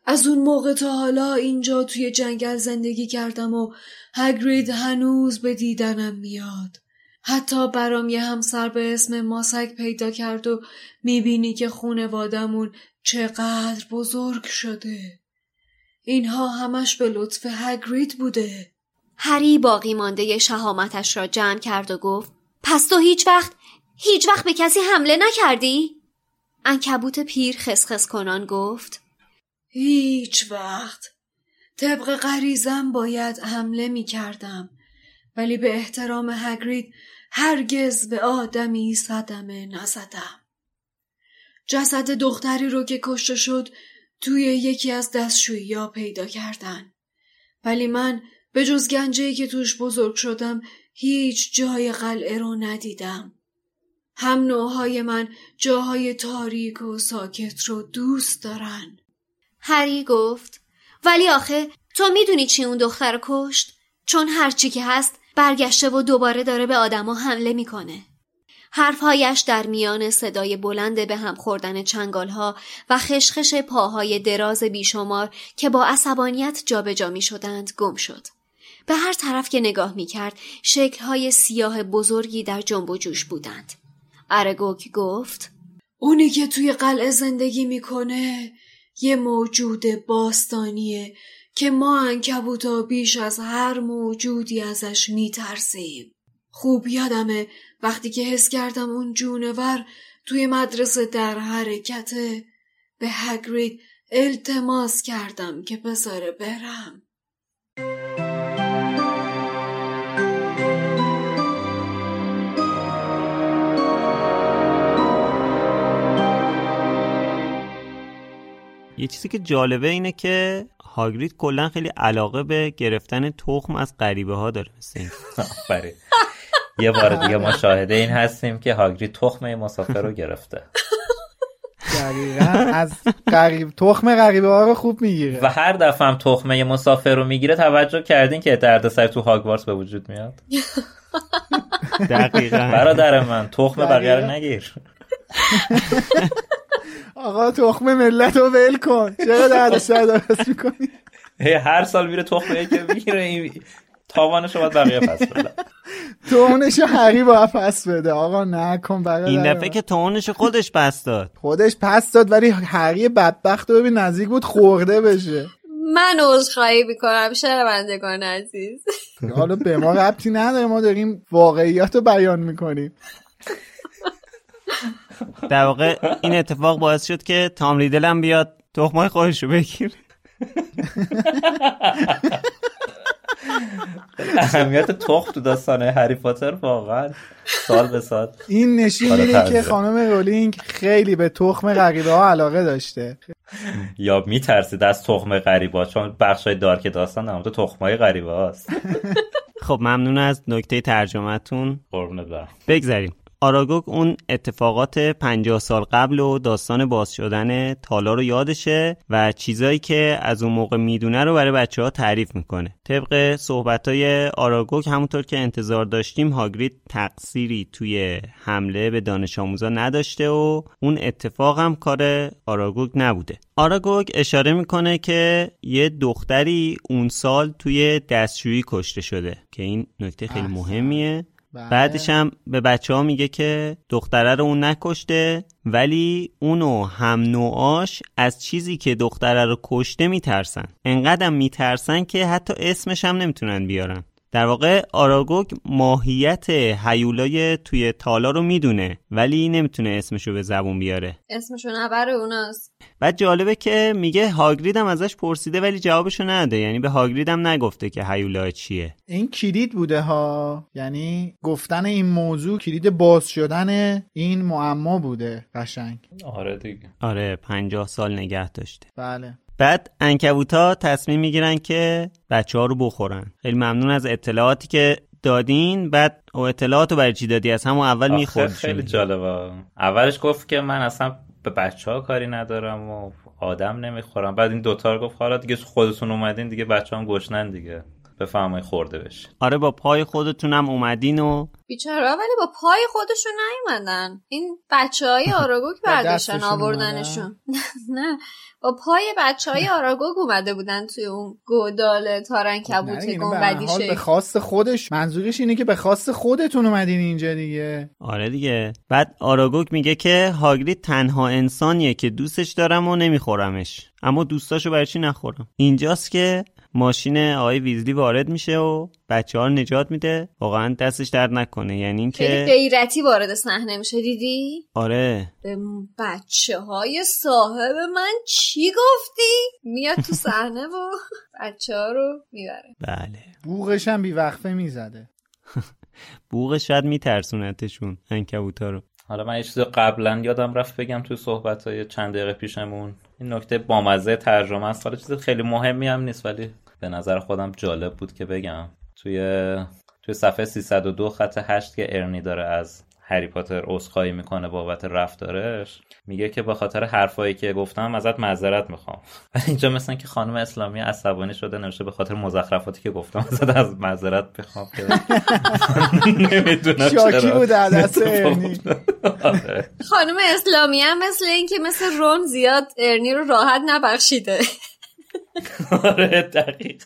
از اون موقع تا حالا اینجا توی جنگل زندگی کردم و هگرید هنوز به دیدنم میاد. حتی برام یه همسر به اسم ماسک پیدا کرد و می‌بینی که خونوادمون چقدر بزرگ شده. اینها همش به لطف هگرید بوده. هری باقی مانده شهامتش را جمع کرد و گفت پس تو هیچ وقت هیچ وقت به کسی حمله نکردی؟ انکبوت پیر خسخس کنان گفت هیچ وقت طبق غریزم باید حمله می کردم ولی به احترام هگرید هرگز به آدمی صدمه نزدم. جسد دختری رو که کشته شد توی یکی از دستشویی ها پیدا کردن. ولی من به جز گنجهی که توش بزرگ شدم هیچ جای قلعه رو ندیدم. هم نوعهای من جاهای تاریک و ساکت رو دوست دارن. هری گفت ولی آخه تو می‌دونی چی اون دختر کشت؟ چون هرچی که هست برگشته و دوباره داره به آدما حمله می‌کنه حرفهایش در میان صدای بلند به هم خوردن چنگالها و خشخش پاهای دراز بیشمار که با عصبانیت جابجا می شدند گم شد. به هر طرف که نگاه می کرد شکلهای سیاه بزرگی در جنب و جوش بودند. ارگوک گفت اونی که توی قلعه زندگی می‌کنه یه موجود باستانیه که ما انکبوتا بیش از هر موجودی ازش میترسیم. خوب یادمه وقتی که حس کردم اون جونور توی مدرسه در حرکته به هگرید التماس کردم که بذاره برم. یه چیزی که جالبه اینه که هاگرید کلا خیلی علاقه به گرفتن تخم از غریبه ها داره مثل یه بار دیگه ما شاهده این هستیم که هاگرید تخم مسافر رو گرفته. دقیقا از قریب تخم غریبه ها رو خوب می‌گیره. و هر دفعه هم تخمه مسافر رو می‌گیره توجه کردین که دردسر تو هاگوارتس به وجود میاد؟ دقیقا. برادر من تخم بقیه رو نگیر. آقا تخم ملت رو ول کن. چرا درد سر درست می‌کنی؟ هر سال میره تخم که می‌گیره این تاوانش رو باید بقیه پس بده. تونش هری با پس بده. آقا نکن برادر این دفعه که تونش خودش پس داد. خودش پس داد ولی هری بدبخت رو ببین نزدیک بود خورده بشه. من عذرخواهی می‌کنم شنوندگان عزیز. حالا به ما ربطی نداره ما داریم واقعیت رو بیان می‌کنیم. در واقع این اتفاق باعث شد که تام ریدل هم بیاد تخمای خودش رو بگیر اهمیت تخم تو داستان هری پاتر واقعا سال به سال. این نشون میده که خانم رولینگ خیلی به تخم غریبه ها علاقه داشته. یا میترسید از تخم غریبه چون بخشای دارک داستان در مورد تخمای غریبه هاست خب ممنون از نکته ترجمهتون. قربونت برم. بگذاریم آراگوگ اون اتفاقات 50 سال قبل و داستان باز شدن تالا رو یادشه و چیزایی که از اون موقع می‌دونه رو برای بچه ها تعریف می‌کنه. طبق صحبت های آراگوگ همونطور که انتظار داشتیم هاگرید تقصیری توی حمله به دانش آموزا نداشته و اون اتفاق هم کار آراگوگ نبوده. آراگوگ اشاره می‌کنه که یه دختری اون سال توی دستشویی کشته شده که این نکته خیلی مهمیه. بعدش هم به بچه ها میگه که دختره رو اون نکشته ولی اونو هم نوعاش از چیزی که دختره رو کشته میترسن. انقدر میترسن که حتی اسمش هم نمی‌تونن بیارن. در واقع آراگوگ ماهیت هیولای توی تالا رو می‌دونه ولی نمی‌تونه اسمشو به زبون بیاره. اسمشو نبره اوناست. بعد جالبه که میگه هاگرید هم ازش پرسیده ولی جوابشو نده. یعنی به هاگرید هم نگفته که هیولا چیه. این کلید بوده ها. یعنی گفتن این موضوع کلید باز شدن این معما بوده قشنگ. آره دیگه. آره پنجاه سال نگه داشته. بله. بعد انکبوتا تصمیم می‌گیرن که بچه ها رو بخورن. خیلی ممنون از اطلاعاتی که دادین. بعد او اطلاعات رو برای چی دادی؟ از همون اول می‌خورد خیلی جالبه. اولش گفت که من اصلا به بچه ها کاری ندارم و آدم نمی‌خورم. بعد این دوتا رو گفت حالا دیگه خودتون اومدین دیگه بچه هم گشنن دیگه. بفهمای خورده بشه آره با پای خودتونم اومدین و بیچاره ولی با پای خودشون نیومدن. این بچه های آراگوک برداشتن آوردنشون. نه. با پای بچه های آراگوگ اومده بودن توی اون گودال تارن کبوت گنبدی به خواست خودش منظورش اینه که به خواست خودتون اومدین اینجا دیگه. آره دیگه. بعد آراگوگ میگه که هاگرید تنها انسانیه که دوستش دارم و نمیخورمش. اما دوستاشو برای چی نخورم؟ اینجاست که ماشین آقای ویزلی وارد میشه و بچه ها رو نجات میده. واقعا دستش درد نکنه. یعنی اینکه غیرتی وارد صحنه میشه دیدی؟ آره. به بچه های صاحب من چی گفتی؟ میاد تو صحنه و بچه ها رو می‌بره. بله. بوغش هم بیوقفه می‌زده. بوغش شاید میترسونتشون انکبوتا رو. حالا من یه چیز قبلا یادم رفت بگم توی صحبت های چند دقیقه پیشمون. این نکته بامزه ترجمه است. حالا چیز خیلی مهمی هم نیست ولی به نظر خودم جالب بود که بگم. توی توی صفحه 302 خط 8 که ارنی داره از هری پاتر عذرخواهی می‌کنه بابت رفتارش میگه که به خاطر حرفایی که گفتم ازت معذرت می‌خوام. ولی اینجا مثلا که خانم اسلامی عصبانی شده نوشته به خاطر مزخرفاتی که گفتم ازت از معذرت می‌خوام. که نمی‌دونم شاکی بود آره. خانم اسلامی هم مثل اینکه مثل رون زیاد ارنی رو راحت نبخشیده. آره دقیق.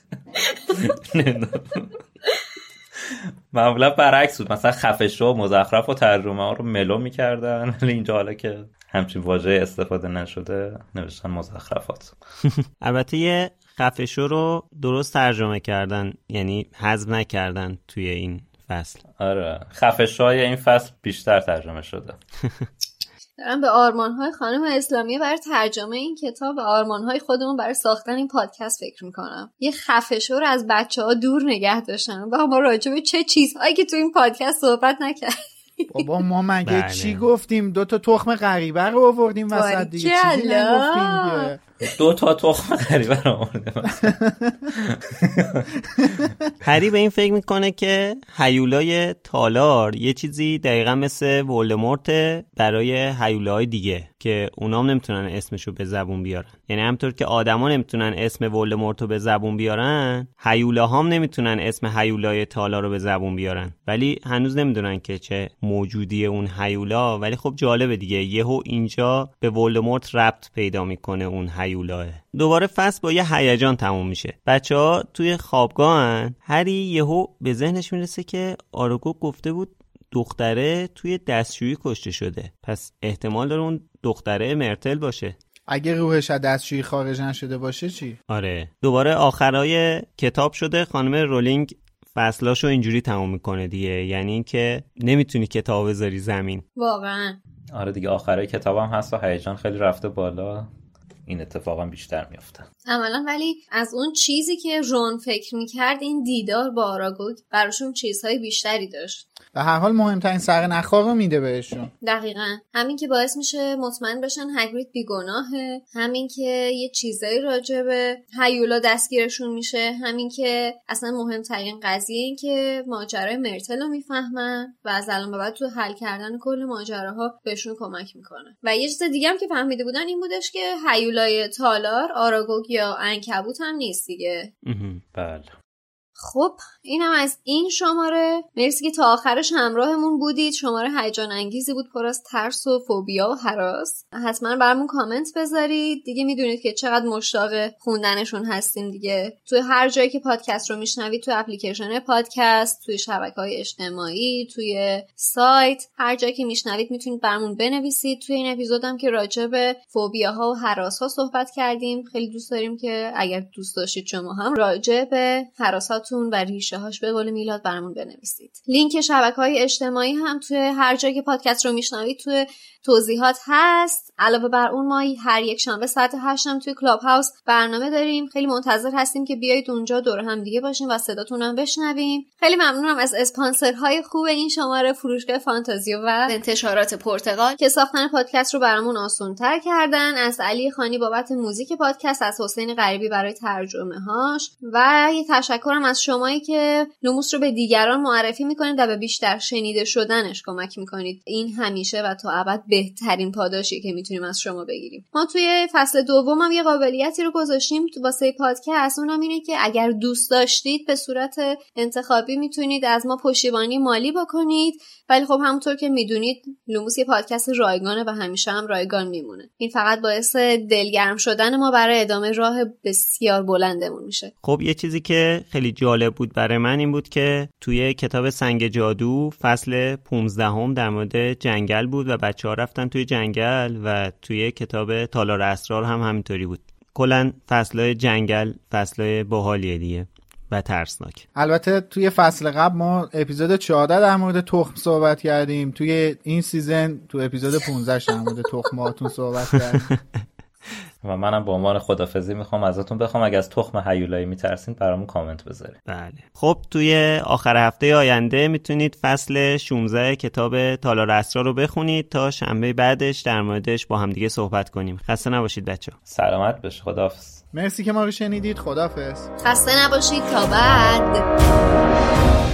معمولا برعکس بود. مثلا خفش و مزخرف و ترجمه ها رو ملو می‌کردن. ولی اینجا حالا که همچین واژه استفاده نشده نوشتن مزخرفات. البته یه خفشو رو درست ترجمه کردن یعنی حذف نکردن توی این فصل. آره. خفشای این فصل بیشتر ترجمه شده. دارم به آرمان های خانم اسلامی برای ترجمه این کتاب و آرمان های خودمون برای ساختن این پادکست فکر می‌کنم. یه خفشو رو از بچه ها دور نگه داشتن. و ما راجع به چه چیزهایی که تو این پادکست صحبت نکرد. بابا ما مگه بله. چی گفتیم؟ دو تا تخم غریبه رو آوردیم وسط دیگه. چیزی نگفتیم دو تا تخم غریبه رو آورده هری به این فکر می‌کنه که هیولای تالار یه چیزی دقیقا مثل ولدمورت برای هیولاهای دیگه که اونام نمی‌تونن اسمشو به زبون بیارن. یعنی همطور که آدما نمی‌تونن اسم ولدمورت به زبون بیارن هیولاهام نمی‌تونن اسم هیولای تالار رو به زبون بیارن. ولی هنوز نمی‌دونن که چه موجودی اون هیولا. ولی خب جالبه دیگه. یهو اینجا به ولدمورت ربط پیدا می‌کنه اون هیولاه. دوباره فصل با یه هیجان تموم میشه. بچه ها توی خوابگاهن هری یهو به ذهنش می‌رسه که آروگو گفته بود دختره توی دستشویی کشته شده. پس احتمال داره اون دختره مرتل باشه. اگه روحش از دستشویی خارج نشده باشه چی؟ آره. دوباره آخرای کتاب شده خانم رولینگ فصلاشو اینجوری تموم می‌کنه دیگه. یعنی اینکه نمی‌تونی کتاب بذاری زمین. واقعا. آره دیگه آخرای کتابم هست و هیجان خیلی رفته بالا. این اتفاقا بیشتر میفته عملا ولی از اون چیزی که رون فکر می‌کرد این دیدار با آراگوگ براشون چیزهای بیشتری داشت. به هر حال مهمترین سر نخار رو میده بهشون. دقیقا. همین که باعث میشه مطمئن بشن هگرید بیگناهه. همین که یه چیزایی راجع به هیولا دستگیرشون میشه. همین که اصلا مهمترین قضیه این که ماجرای مرتل رو می‌فهمن و از الان به بعد تو حل کردن کل ماجراها بهشون کمک می‌کنه. و یه چیز دیگه هم که فهمیده بودن این بودش که هیولای تالار آراگوگ یا انکبوت هم نیست دیگه. بله. خب اینم از این شماره. مرسی که تا آخرش همراهمون بودید. شماره هیجان انگیزی بود پر از ترس و فوبیا و حراس. حتما برامون کامنت بذارید. دیگه می‌دونید که چقدر مشتاق خوندنشون هستیم دیگه. توی هر جایی که پادکست رو میشنوید توی اپلیکیشن پادکست توی شبکه های اجتماعی توی سایت هر جایی که میشنوید می‌تونید برامون بنویسید. توی این اپیزودم که راجع به فوبیاها و حراس ها صحبت کردیم. خیلی دوست داریم که اگر دوست داشتید شما هم راجع به حراسات و ریشه هاش به قول میلاد برامون بنویسید. لینک شبکه های اجتماعی هم توی هر جایی که پادکست رو میشنوید توی توضیحات هست. علاوه بر اون ما هر یک شنبه ساعت هشتم توی Clubhouse برنامه داریم. خیلی منتظر هستیم که بیایید اونجا دور هم دیگه باشیم و صداتون هم بشنویم. خیلی ممنونم از اسپانسرهای خوب این شماره فروشگاه فانتازیو و انتشارات پرتقال که ساختن پادکست رو برامون آسانتر کردن. از علی خانی بابت موزیک پادکست از حسین غریبی برای ترجمه هاش و یه تشکرم از شمایی که لوموس رو به دیگران معرفی می‌کنید و به بیشتر شنیده شدنش کمک می‌کنید. این همیشه و تا ابد بهترین پاداشی که می‌تونیم از شما بگیریم. ما توی فصل دوم هم یه قابلیتی رو گذاشتیم واسه پادکست. اونم اینه که اگر دوست داشتید به صورت انتخابی می‌تونید از ما پشتیبانی مالی بکنید. ولی خب همونطور که می‌دونید لوموس یه پادکست رایگانه و همیشه هم رایگان میمونه. این فقط باعث دلگرم شدن ما برای ادامه راه بسیار بلندمون میشه. خب یه چیزی که خیلی جالب بود برای من این بود که توی کتاب سنگ جادو فصل 15 هم در مورد جنگل بود و بچه ها رفتن توی جنگل و توی کتاب تالار اسرار هم همینطوری بود. کلا فصلهای جنگل فصلهای باحالیه دیگه و ترسناک. البته توی فصل قبل ما اپیزود 14 در مورد تخم صحبت کردیم. توی این سیزن تو اپیزود 15 در مورد تخماتون صحبت کردیم. و منم به عنوان خدافزی می‌خوام ازتون بخوام. اگه از تخم هیولایی میترسین برامون کامنت بذارید. بله. خب توی آخر هفته آینده می‌تونید فصل 16 کتاب تالار اسرار رو بخونید تا شنبه بعدش در موردش با همدیگه صحبت کنیم. خسته نباشید بچه سلامت بشه خداحافظ. مرسی که ما رو شنیدید. خداحافظ. خسته نباشید. تا بعد.